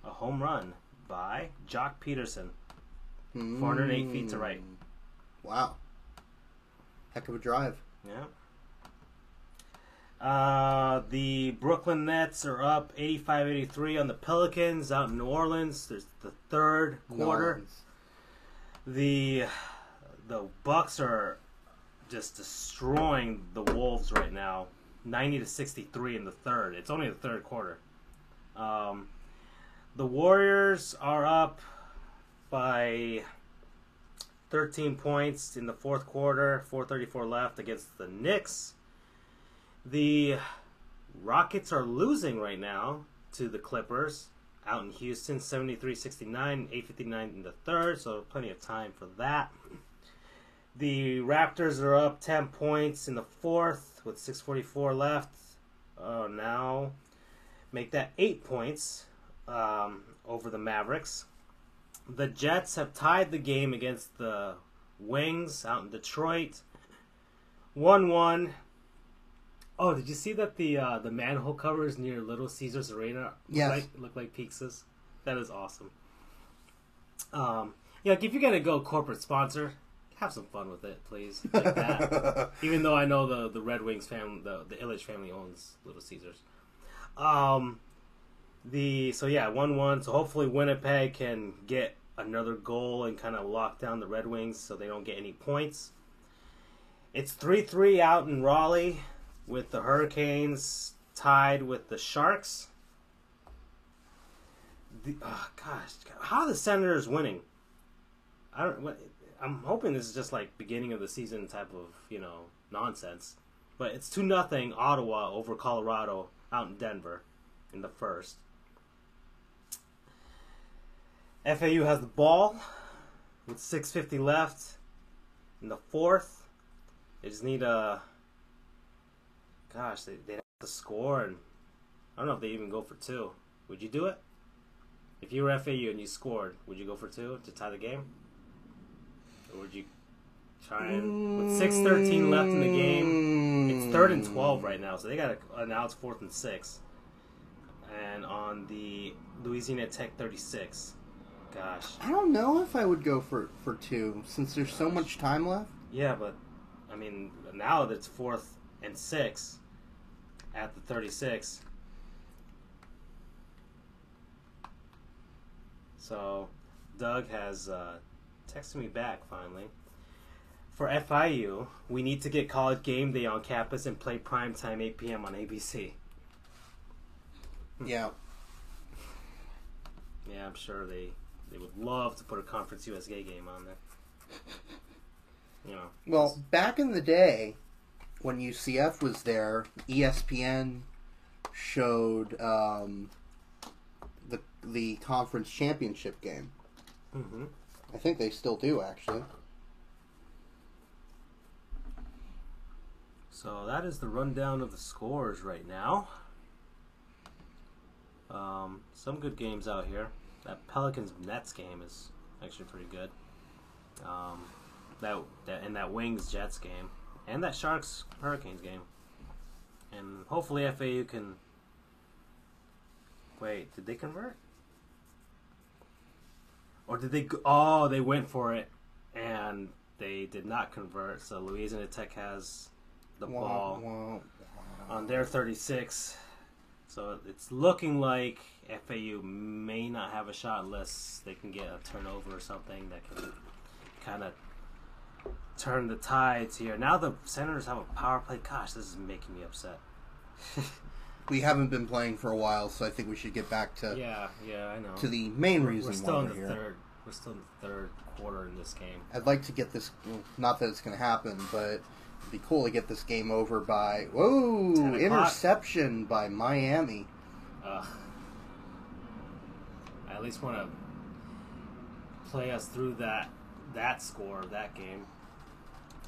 A home run by Joc Pederson. 408 feet to right.
Mm. Wow. Heck of a drive.
Yeah. Uh, the Brooklyn Nets are up 85-83 on the Pelicans out in New Orleans. There's the third quarter. The the Bucks are just destroying the Wolves right now, ninety to sixty three in the third. It's only the third quarter. Um, the Warriors are up by thirteen points in the fourth quarter. Four thirty four left against the Knicks. The Rockets are losing right now to the Clippers out in Houston, 73-69, 859 in the third, so plenty of time for that. The Raptors are up 10 points in the fourth with 644 left. Oh, now make that 8 points um, over the Mavericks. The Jets have tied the game against the Wings out in Detroit. 1-1. Oh, did you see that the uh, the manhole covers near Little Caesars Arena look
Yes.
like look like pizzas? That is awesome. Um, yeah, like if you're gonna go corporate sponsor, have some fun with it, please. Like that. Even though I know the the Red Wings family, the the Ilitch family owns Little Caesars. Um, the so yeah, one one. So hopefully Winnipeg can get another goal and kind of lock down the Red Wings so they don't get any points. It's three three out in Raleigh with the Hurricanes tied with the Sharks. The, oh, gosh, how are the Senators winning? I don't. What, I'm hoping this is just like beginning of the season type of you know nonsense, but it's two nothing Ottawa over Colorado out in Denver in the first. FAU has the ball with 6:50 left in the fourth. They just need a. Gosh, they they have to score, and I don't know if they even go for two. Would you do it? If you were FAU and you scored, would you go for two to tie the game? Or would you try and with six thirteen left in the game? It's third and twelve right now, so they got to now it's fourth and six. And on the Louisiana Tech thirty six. Gosh.
I don't know if I would go for for two since there's so much time left.
Yeah, but I mean now that it's fourth and six at the thirty six. So Doug has uh, texted me back finally. For FIU, we need to get college game day on campus and play prime time 8 p.m. on ABC.
Yeah.
Yeah, I'm sure they they would love to put a Conference USA game on there. You know.
Well, back in the day, when UCF was there, ESPN showed um, the the conference championship game.
hmm
I think they still do, actually.
So that is the rundown of the scores right now. Um, some good games out here. That Pelicans Nets game is actually pretty good. Um, that, that and that Wings Jets game, and that Sharks Hurricanes game, and hopefully FAU can. Wait, did they convert? Or did they? go- Oh, they went for it, and they did not convert. So Louisiana Tech has the ball on their 36. So it's looking like FAU may not have a shot unless they can get a turnover or something that can kind of turn the tides here. Now the Senators have a power play. Gosh, this is making me upset.
We haven't been playing for a while, so I think we should get back to
Yeah, yeah, I know.
to the main
we're,
reason
we're still
why
in
we're
the
here.
third. We're still in the third quarter in this game.
I'd like to get this. Not that it's going to happen, but be cool to get this game over by whoa interception by Miami.
Ugh. I at least want to play us through that that score of that game,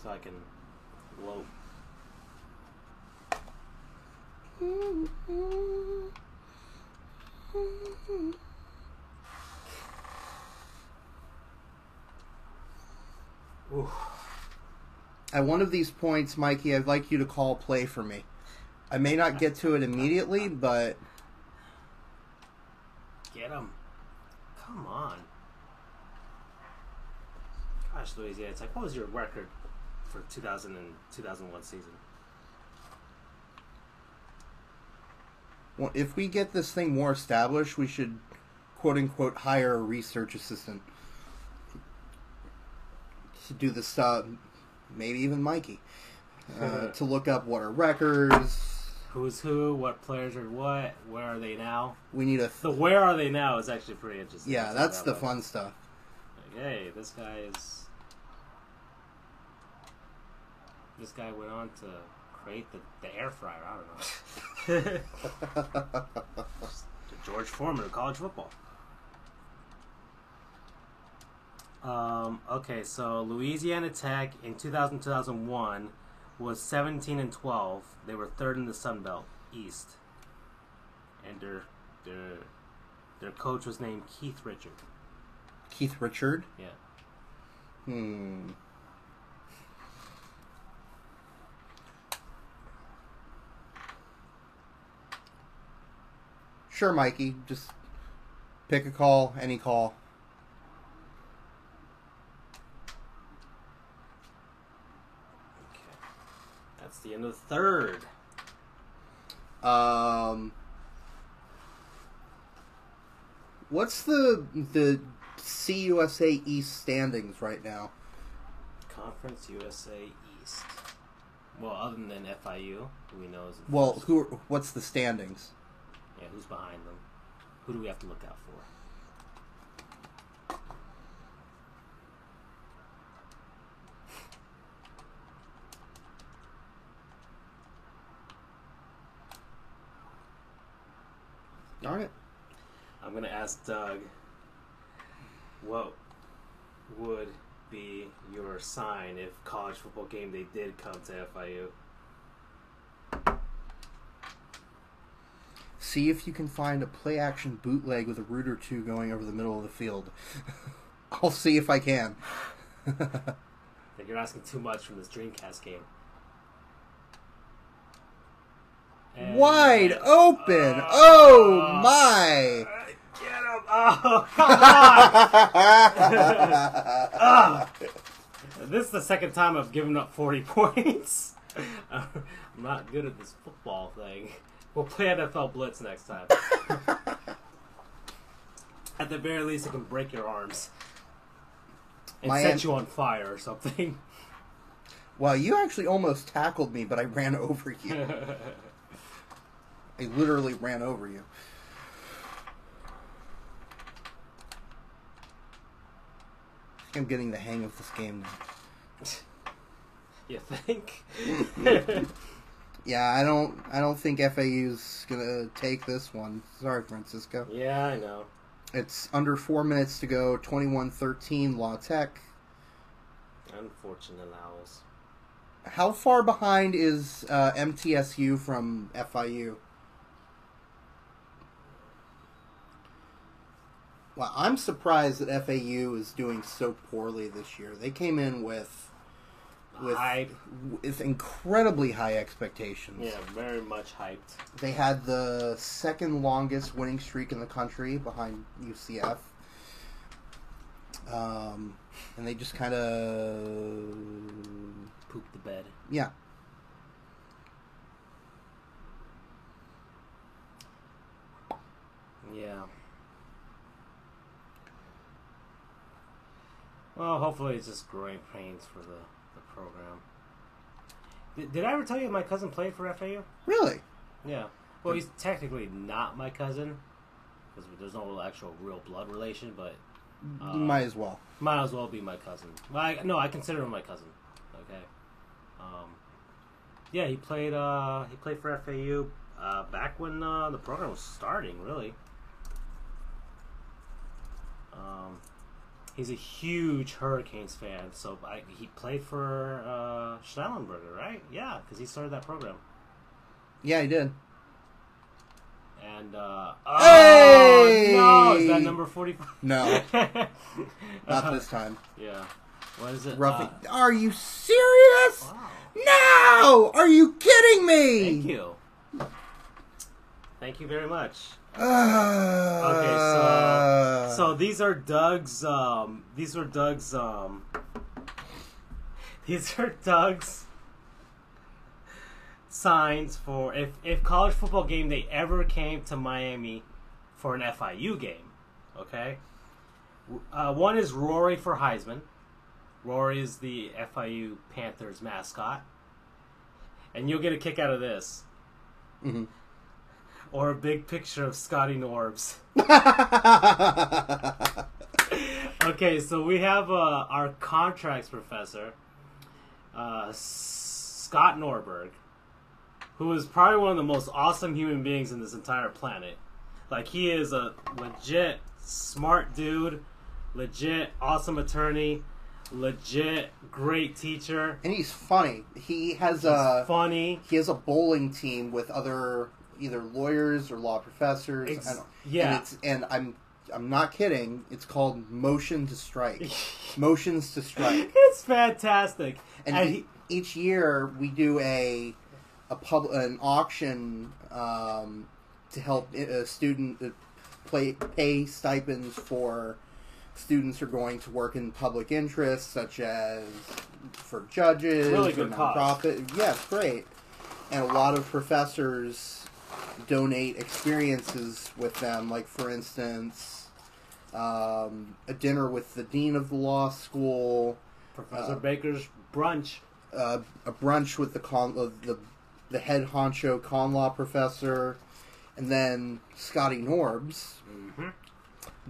so I can gloat. Ooh.
At one of these points, Mikey, I'd like you to call play for me. I may not get to it immediately, but
Get him. Come on. Gosh, Louisiana Tech, what was your record for 2000 and 2001 season?
well, if we get this thing more established, we should quote unquote hire a research assistant to do the stuff. Maybe even Mikey uh, to look up what are records.
Who's who? What players are what? Where are they now?
We need a
The where are they now is actually pretty interesting.
yeah. That's the fun stuff.
Like, hey, this guy is. This guy went on to create the, the air fryer. I don't know. The George Foreman of college football. Um, okay, so Louisiana Tech in 2000 2001 was 17 and 12. They were third in the Sun Belt East. And their their their coach was named Keith Richard.
Keith Richard.
Yeah.
Hmm. Sure, Mikey. Just pick a call, any call.
Okay. That's the end of the third.
Um, what's the the CUSA East standings right now?
Conference USA East. Well, other than FIU, who we know is
Well, who? are- What's the standings?
yeah, who's behind them? Who do we have to look out for?
All right.
I'm gonna ask Doug. What would be your sign if college football game day did come to FIU?
See if you can find a play action bootleg with a route or two going over the middle of the field. I'll see if I can.
You're asking too much from this Dreamcast game. And-
Wide open.
Uh,
Oh my.
Get him! Oh, come on! This is the second time I've given up 40 points. I'm not good at this football thing. We'll play NFL Blitz next time. At the very least, it can break your arms and set you on fire or something.
Well, you actually almost tackled me, but I ran over you. I literally ran over you. I think I'm getting the hang of this game now.
you think?
Yeah, I don't. I don't think FAU's gonna take this one. Sorry, Francisco.
yeah, I know.
It's under four minutes to go. 21-13, La Tech.
Unfortunate owls.
How far behind is uh, MTSU from FIU? Well, I'm surprised that FAU is doing so poorly this year. They came in with with,
Hype.
with incredibly high expectations.
Yeah, very much hyped.
They had the second longest winning streak in the country behind UCF. Um, and they just kind of
pooped the bed.
yeah.
Yeah. Well, hopefully it's just growing pains for the, the program. Did, did I ever tell you my cousin played for FAU?
Really?
Yeah. Well, he's technically not my cousin because there's no actual real blood relation, but uh,
Might as well.
might as well be my cousin. I, no, I consider him my cousin. Okay. Um, yeah, he played. Uh, he played for FAU uh, back when uh, the program was starting. Really. Um, he's a huge Hurricanes fan, so I, he played for uh, Schnellenberger, right? Yeah, because he started that program.
Yeah, he did.
And uh, oh
Hey!
no, is that number forty-five?
No, not this time.
Yeah. What is it?
Roughing.
Uh,
Are you serious?
wow.
No! Are you kidding me?
Thank you. Thank you very much.
Uh,
Okay, so so these are Doug's. Um, these were Doug's. Um, these are Doug's signs for if if college football game they ever came to Miami for an FIU game. Okay, uh, one is Rory for Heisman. Rory is the FIU Panthers mascot, and you'll get a kick out of this.
Mhm.
Or a big picture of Scotty Norbs. Okay, so we have uh, our contracts professor, uh, Scott Norberg, who is probably one of the most awesome human beings in this entire planet. Like, he is a legit smart dude, legit awesome attorney, legit great teacher,
and he's funny. He has a
funny.
he has a bowling team with other either lawyers or law professors.
Ex-
and,
yeah.
and, it's, and I'm I'm not kidding. It's called Motion to Strike. Motions to Strike.
it's fantastic.
And,
And he,
each year we do a a pub an auction um, to help a student uh, play pay stipends for students who are going to work in public interest, such as for judges
Really good cause.
nonprofit. Yeah, it's great. And a lot of professors donate experiences with them, like for instance. Um, a dinner with the dean of the law school,
Professor
uh,
Baker's brunch.
uh, a brunch with the con uh, the the head honcho con law professor, and then Scotty Norbs
hmm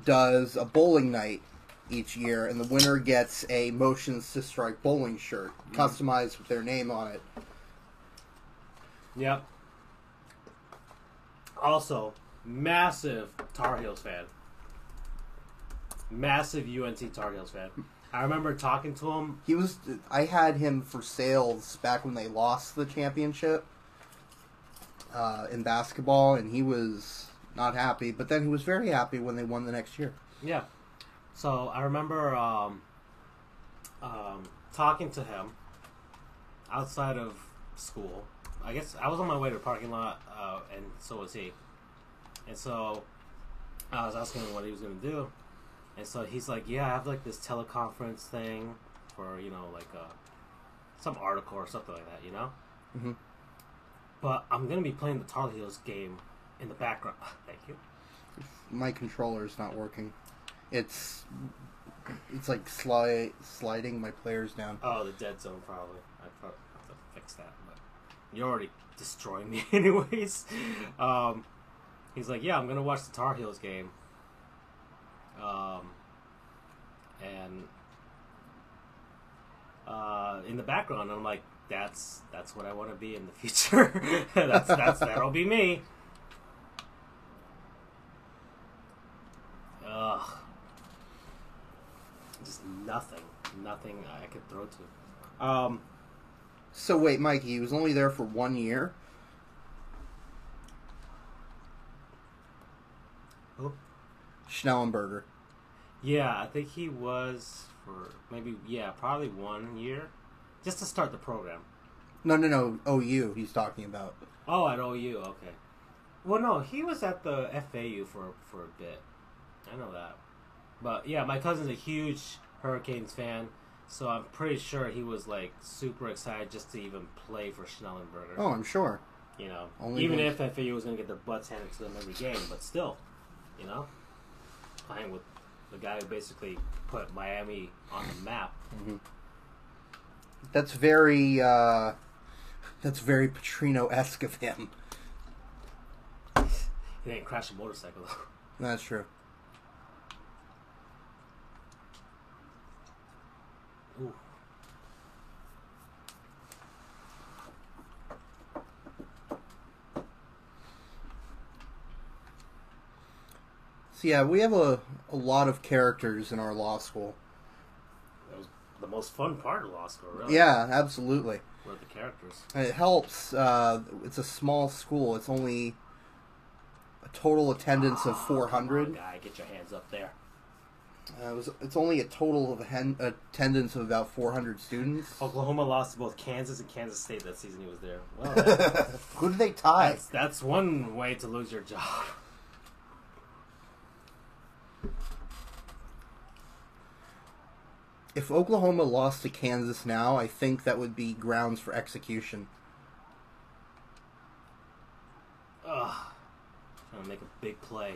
does a bowling night each year, and the winner gets a Motions to Strike bowling shirt, customized with their name on it.
Yep. Also, massive Tar Heels fan. Massive UNC Tar Heels fan. I remember talking to him.
He was I had him for sales back when they lost the championship uh, in basketball, and he was not happy. But then he was very happy when they won the next year.
Yeah. So I remember um, um, talking to him outside of school. I guess I was on my way to the parking lot, uh, and so was he. And so I was asking him what he was going to do. And so he's like, "Yeah, I have like this teleconference thing for you know like uh, some article or something like that, you know."
Mhm.
But I'm gonna be playing the Tar Heels game in the background. Thank you.
my controller's not working. It's it's like slide sliding my players down.
Oh, the dead zone probably. I probably have to fix that, you're already destroying me anyways. Um, he's like, yeah, I'm gonna watch the Tar Heels game. Um, and uh, in the background, I'm like, that's that's what I want to be in the future. that's that's that'll be me. Ugh. Just nothing, nothing I could throw to. Um,
So wait, Mikey, he was only there for one year.
Oh.
Schnellenberger.
yeah, I think he was for maybe yeah, probably one year, just to start the program.
No, no, no. OU. He's talking about.
Oh, at OU, okay. Well, no, he was at the FAU for for a bit. I know that, but yeah, my cousin's a huge Hurricanes fan, so I'm pretty sure he was like super excited just to even play for Schnellenberger.
Oh, I'm sure.
You know,
Only
even if FAU was going to get their butts handed to them every game, but still. You know, playing with the guy who basically put Miami on the map.
That's very uh, that's very Petrino esque of him.
He didn't crash a motorcycle though.
That's true.
Ooh.
So yeah, we have a, a lot of characters in our law school.
That was the most fun part of law school, really.
Yeah, absolutely.
Were the characters.
And it helps. Uh, it's a small school. It's only a total attendance of
Come
400.
on, guy, get your hands up there.
Uh, it was, it's only a total of hen- attendance of about 400 students.
Oklahoma lost to both Kansas and Kansas State that season he was there. Well, that-
Who did they tie?
that's, that's one way to lose your job.
If Oklahoma lost to Kansas now, I think that would be grounds for execution.
Ugh. Trying to make a big play.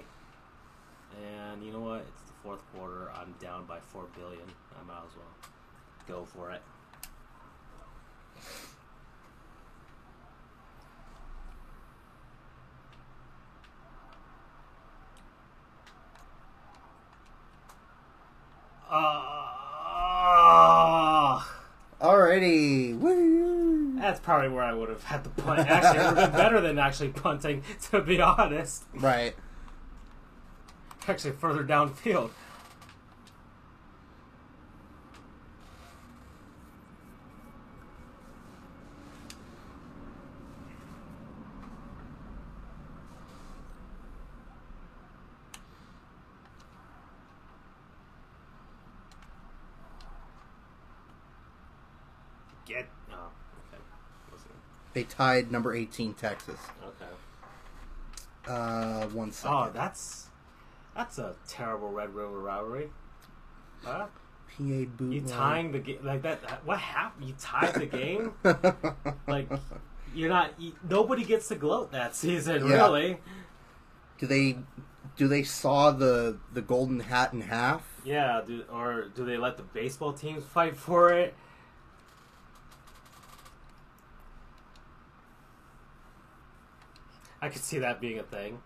And you know what? It's fourth quarter. I'm down by four billion. I might as well go for it. Ah.
Alrighty. Woo!
That's probably where I would have had the punt. Actually, it would have been better than actually punting, to be honest.
Right.
Actually, further downfield. Get. Oh, okay.
They tied number 18 Texas.
Okay.
Uh, one second.
Oh, that's that's a terrible Red River rivalry. Huh?
PA boot.
You tying the game like that? What happened? You tied the game? like you're not. You, nobody gets to gloat that season,
Yeah.
really.
do they do they saw the the golden hat in half?
Yeah. Do, or do they let the baseball teams fight for it? I could see that being a thing.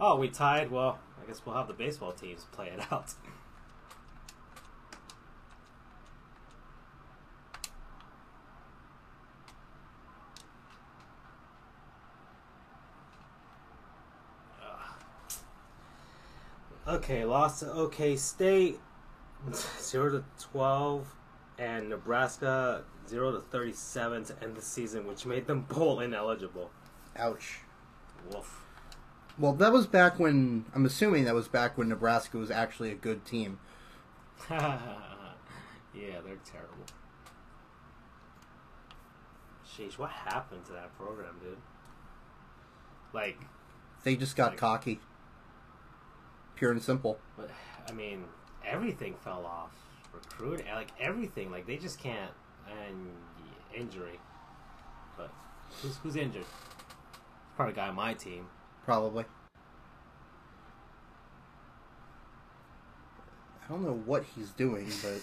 Oh, we tied. Well, I guess we'll have the baseball teams play it out. Okay, lost to OK State, zero to twelve, and Nebraska zero to thirty-seven to end the season, which made them bowl ineligible.
Ouch.
Woof.
Well, that was back when I'm assuming that was back when Nebraska was actually a good team.
yeah, they're terrible. Sheesh, what happened to that program, dude? Like,
They just got
Like-
cocky. Pure and simple.
But I mean, everything fell off. Recruiting, like everything, like they just can't. And injury, but who's who's injured? Probably a guy on my team.
Probably. I don't know what he's doing, but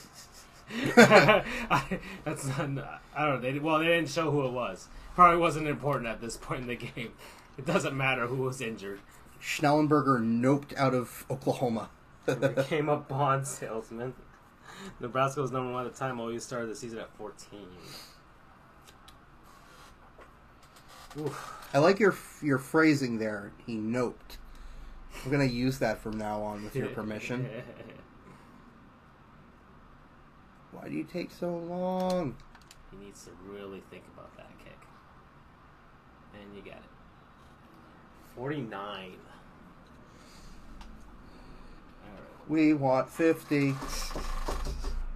I, that's not, I don't know. They, well, they didn't show who it was. Probably wasn't important at this point in the game. It doesn't matter who was injured.
Schnellenberger noped out of Oklahoma.
Became a bond salesman. Nebraska was number one at the time. Always started the season at fourteen. Oof.
I like your your phrasing there. He noped. I'm gonna use that from now on with your permission. Why do you take so long?
he needs to really think about that kick. And you got it. 49. Alright.
We want fifty.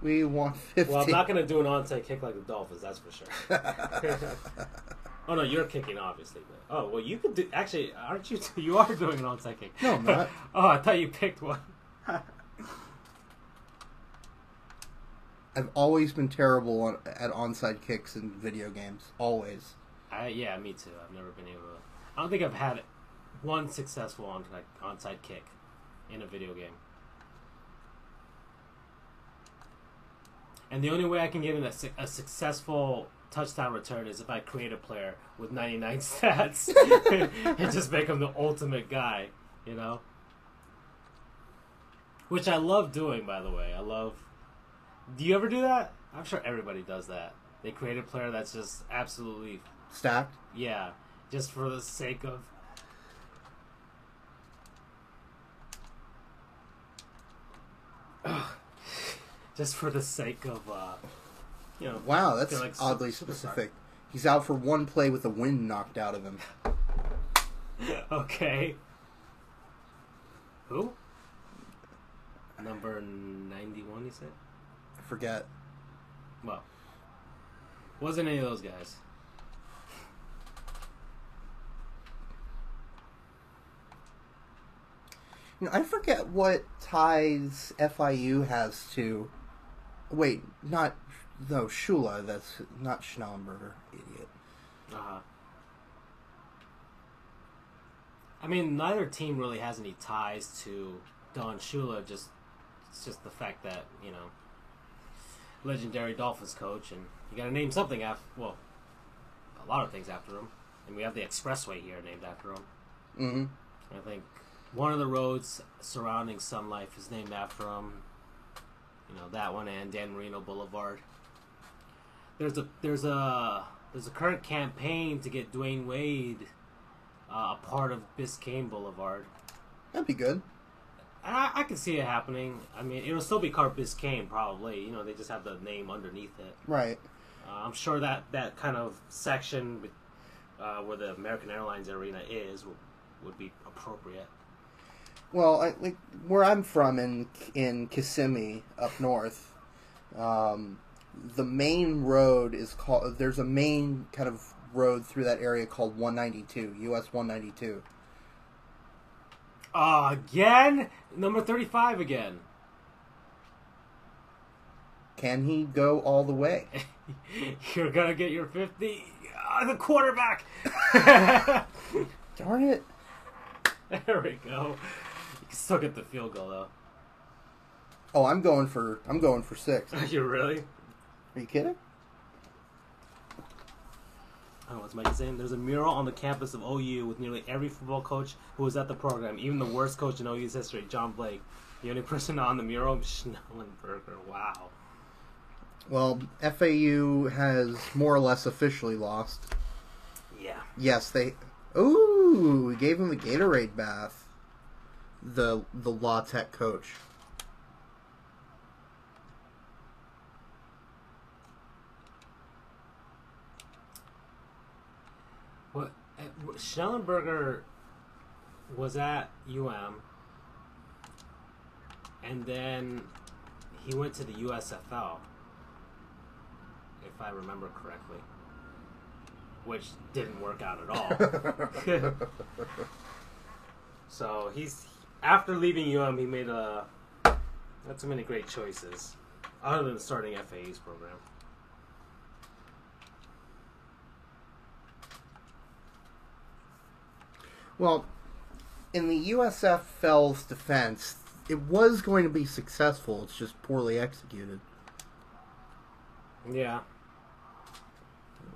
We want fifty.
Well, I'm not going to do an onside kick like the Dolphins, that's for sure. oh, no, you're kicking, obviously. But, oh, well, you could do. Actually, aren't you? You are doing an onside kick.
No, I'm not.
oh, I thought you picked one.
I've always been terrible on, at onside kicks in video games. Always.
I, yeah, me too. I've never been able to. I don't think I've had one successful on like onside kick in a video game. And the only way I can get in a, a successful touchdown return is if I create a player with 99 stats and just make him the ultimate guy, you know? Which I love doing, by the way. I love. Do you ever do that? I'm sure everybody does that. They create a player that's just absolutely,
Stacked.
yeah, just for the sake of. just for the sake of, uh, you know.
Wow, that's
like
oddly specific. He's out for one play with the wind knocked out of him.
Okay. Who? Number 91, you said?
I forget.
Well, wasn't any of those guys.
You know, I forget what ties FIU has to. Wait, not no Shula. That's not Schnellenberger. Idiot.
Uh-huh. I mean, neither team really has any ties to Don Shula. Just it's just the fact that you know, legendary Dolphins coach, and you got to name something after. Well, a lot of things after him, and we have the expressway here named after him.
Mm-hmm.
I think one of the roads surrounding Sun Life is named after him. You know that one and Dan Marino Boulevard. There's a there's a there's a current campaign to get Dwyane Wade uh, a part of Biscayne Boulevard.
That'd be good.
And I, I can see it happening. I mean, it'll still be called Biscayne probably. You know, they just have the name underneath it.
Right.
Uh, I'm sure that that kind of section uh, where the American Airlines Arena is would, would be appropriate.
Well, I, like where I'm from in in Kissimmee up north, um, the main road is called. There's a main kind of road through that area called 192, US 192.
Uh, again? Number 35 again.
Can he go all the way?
You're gonna get your 50. Uh, the quarterback!
Darn it!
there we go. You can still get the field goal, though.
Oh, I'm going for I'm going for six.
Are you really?
Are you kidding?
Oh, what's Mike saying? There's a mural on the campus of OU with nearly every football coach who was at the program, even the worst coach in OU's history, John Blake. The only person on the mural, Schnellenberger. Wow.
Well, FAU has more or less officially lost.
Yeah.
Yes, they. Ooh, we gave him a Gatorade bath. The the La Tech coach.
Uh, was at UM, and then he went to the USFL, if I remember correctly, which didn't work out at all. so he's after leaving UM, he made a not too many great choices, other than starting FAU's program.
Well, in the USFL's defense, it was going to be successful. It's just poorly executed.
Yeah.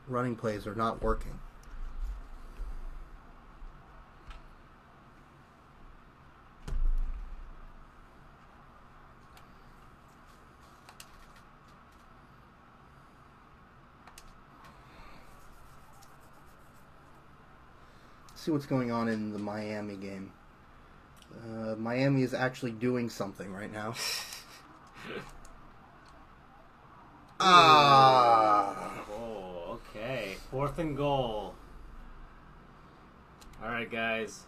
Running plays are not working. See what's going on in the Miami game. Uh, Miami is actually doing something right now. ah!
Oh, okay. Fourth and goal. All right, guys.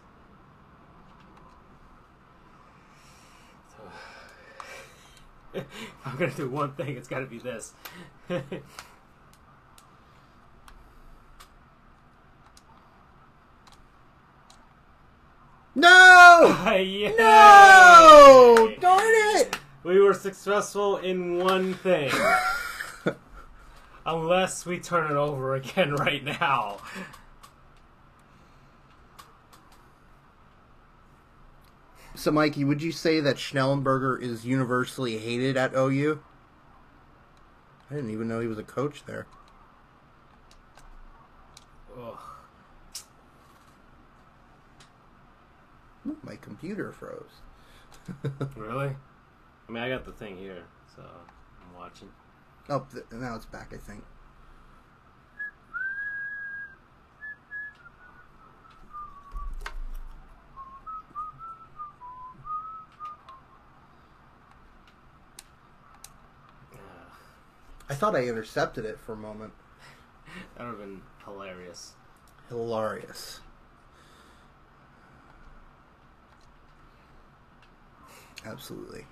if I'm gonna do one thing, it's gotta be this.
No!
Yay!
No! Darn it!
We were successful in one thing. Unless we turn it over again right now.
So, Mikey, would you say that Schnellenberger is universally hated at OU? I didn't even know he was a coach there.
Ugh.
My computer froze.
Really? I mean, I got the thing here, so I'm watching.
Oh, th- now it's back, I think. I thought I intercepted it for a moment.
That would have been hilarious.
Hilarious. Absolutely.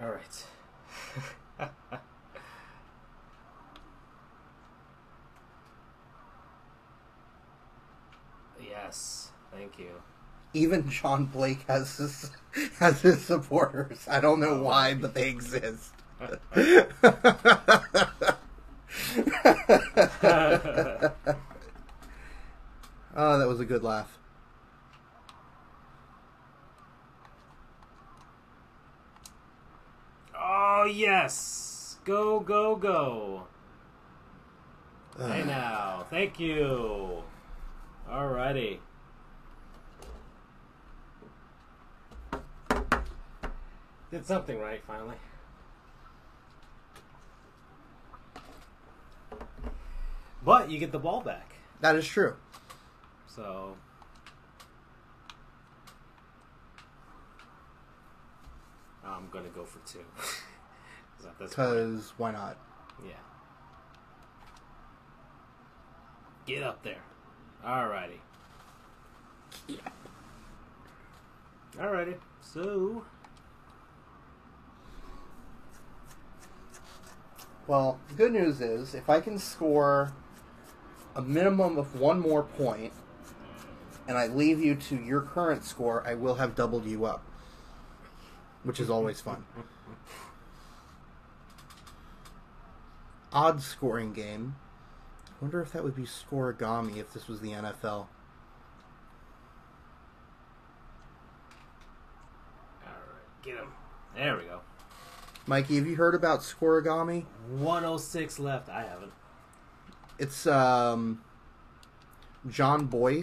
All right. yes, thank you.
Even John Blake has his has his supporters. I don't know why, but they exist. oh, that was a good laugh.
Oh yes, go go go! Uh. Hey now, thank you. Alrighty. Did something right finally. But you get the ball back,
That is true.
so I'm gonna go for two. 'Cause at this
Because why not?
yeah. Get up there. Alrighty. Alrighty. So
Well, the good news is if I can score a minimum of one more point and I leave you to your current score, I will have doubled you up. Which is always fun. Odd scoring game. I wonder if that would be scorigami if this was the NFL.
Alright, get him. There we go.
Mikey, have you heard about scorigami?
106 left. I haven't.
It's um Jon Bois.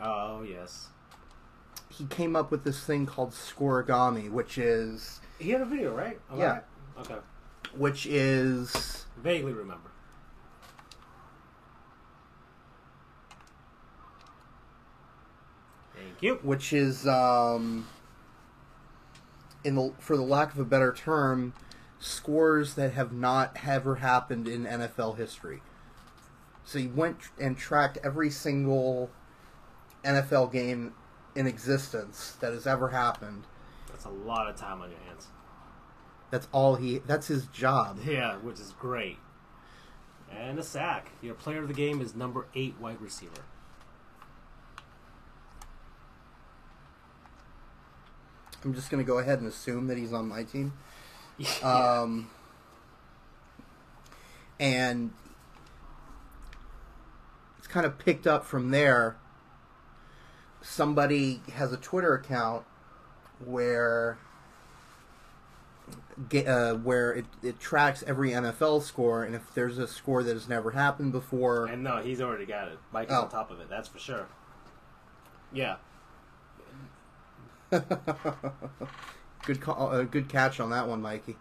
Oh yes.
He came up with this thing called scoregami, which is
He had a video, right? I
Yeah.
right? Okay.
Which is
Vaguely remember. Thank you.
which is um in the for the lack of a better term scores that have not ever happened in NFL history. So he went and tracked every single NFL game in existence that has ever happened.
That's a lot of time on your hands.
That's all he that's his job.
Yeah, which is great. And a sack. Your player of the game is number eight wide receiver.
I'm just going to go ahead and assume that he's on my team.
Yeah.
Um, and it's kind of picked up from there. Somebody has a Twitter account where ge- uh, where it, it tracks every NFL score, and if there's a score that has never happened before,
and no, he's already got it. Mike is
Oh.
on top of it. That's for sure. Yeah.
good call, uh, good catch on that one, Mikey.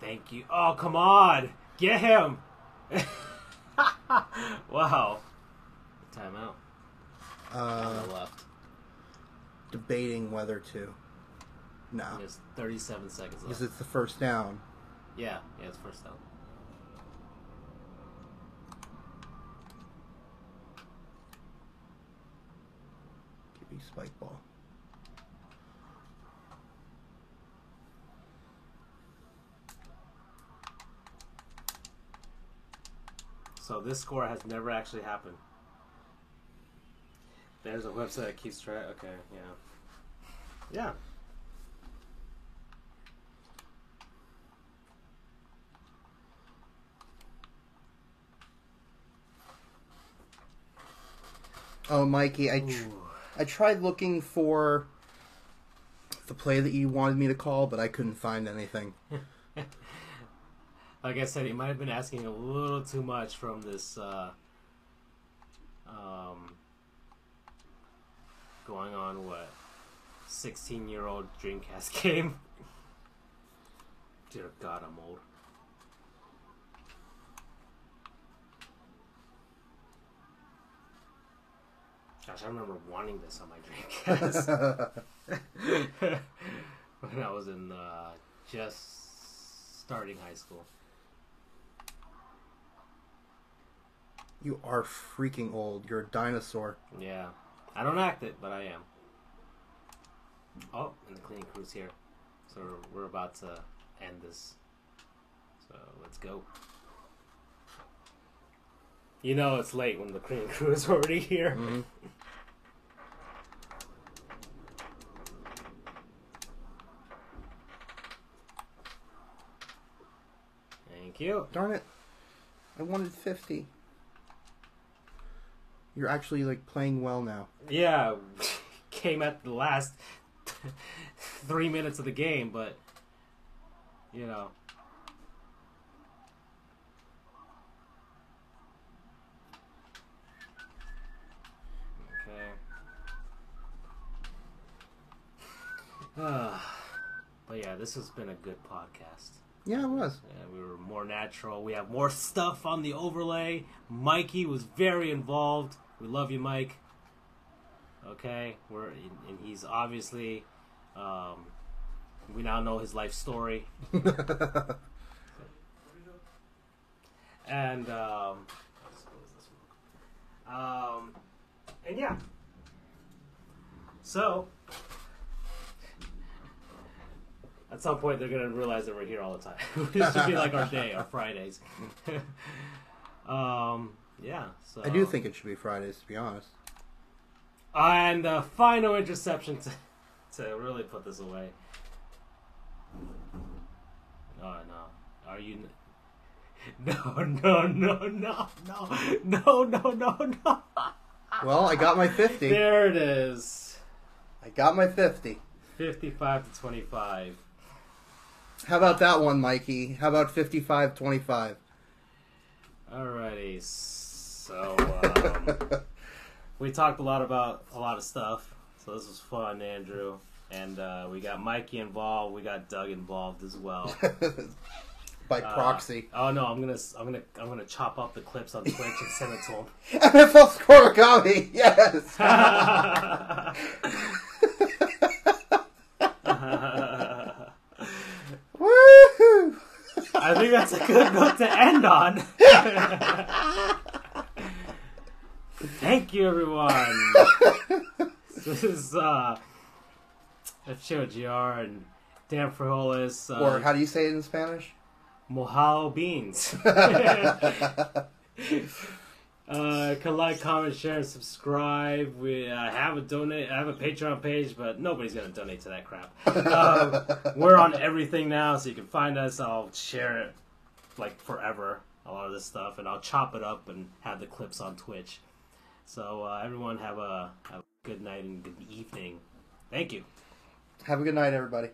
Thank you. Oh, come on. Get him. wow. Timeout.
Uh,
left.
Debating whether to. No,
There's 37 seconds left.
because it's the first down.
Yeah, yeah, it's first down.
QB spike ball.
So this score has never actually happened. There's a website that keeps track. Okay, yeah. Yeah.
Oh, Mikey, I tr- I tried looking for the play that you wanted me to call, but I couldn't find anything.
Like I said, he might have been asking a little too much from this uh, um, going on what sixteen year old Dreamcast game. Dear God, I'm old. Gosh, I remember wanting this on my Dreamcast when I was in uh, just starting high school.
you are freaking old. You're a dinosaur.
Yeah. I don't act it, but I am. Oh, and the cleaning crew's here. So we're about to end this. So let's go. You know it's late when the cleaning crew is already here.
Mhm.
Thank you.
Darn it! I wanted fifty. You're actually like playing well now.
Yeah, came at the last three minutes of the game, but you know. Okay. But yeah, this has been a good podcast.
Yeah, it was.
Yeah, we were more natural. We have more stuff on the overlay. Mikey was very involved. We love you, Mike. Okay, we're and he's obviously. Um, we now know his life story, and um, um, and yeah. So at some point they're gonna realize that we're here all the time. this should be like our day, our Fridays. um, yeah. So
I do think it should be Fridays, to be honest.
And the final interception to, to really put this away. Oh no. Are you? No, no, no, no, no, no, no, no, no.
Well, I got my fifty.
There it is.
I got my fifty.
Fifty-five to twenty-five.
How about that one, Mikey? How about 55-25?
Alrighty. So um, we talked a lot about a lot of stuff. So this was fun, Andrew. And uh, we got Mikey involved. We got Doug involved as well.
By
Uh,
proxy.
oh no, I'm gonna, I'm gonna, I'm gonna chop up the clips on Twitch and send it to him.
NFL score comedy, yes.
I think that's a good note to end on. Thank you, everyone. this is uh, Chio GR and Dampfrijoles. Uh,
or how do you say it in Spanish?
Mojado beans. uh, can like, comment, share, and subscribe. We uh, have a donate. I have a Patreon page, but nobody's gonna donate to that crap. Um, we're on everything now, so you can find us. I'll share it like forever. A lot of this stuff, and I'll chop it up and have the clips on Twitch. So uh, everyone have a, have a good night and good evening. Thank you.
Have a good night, everybody.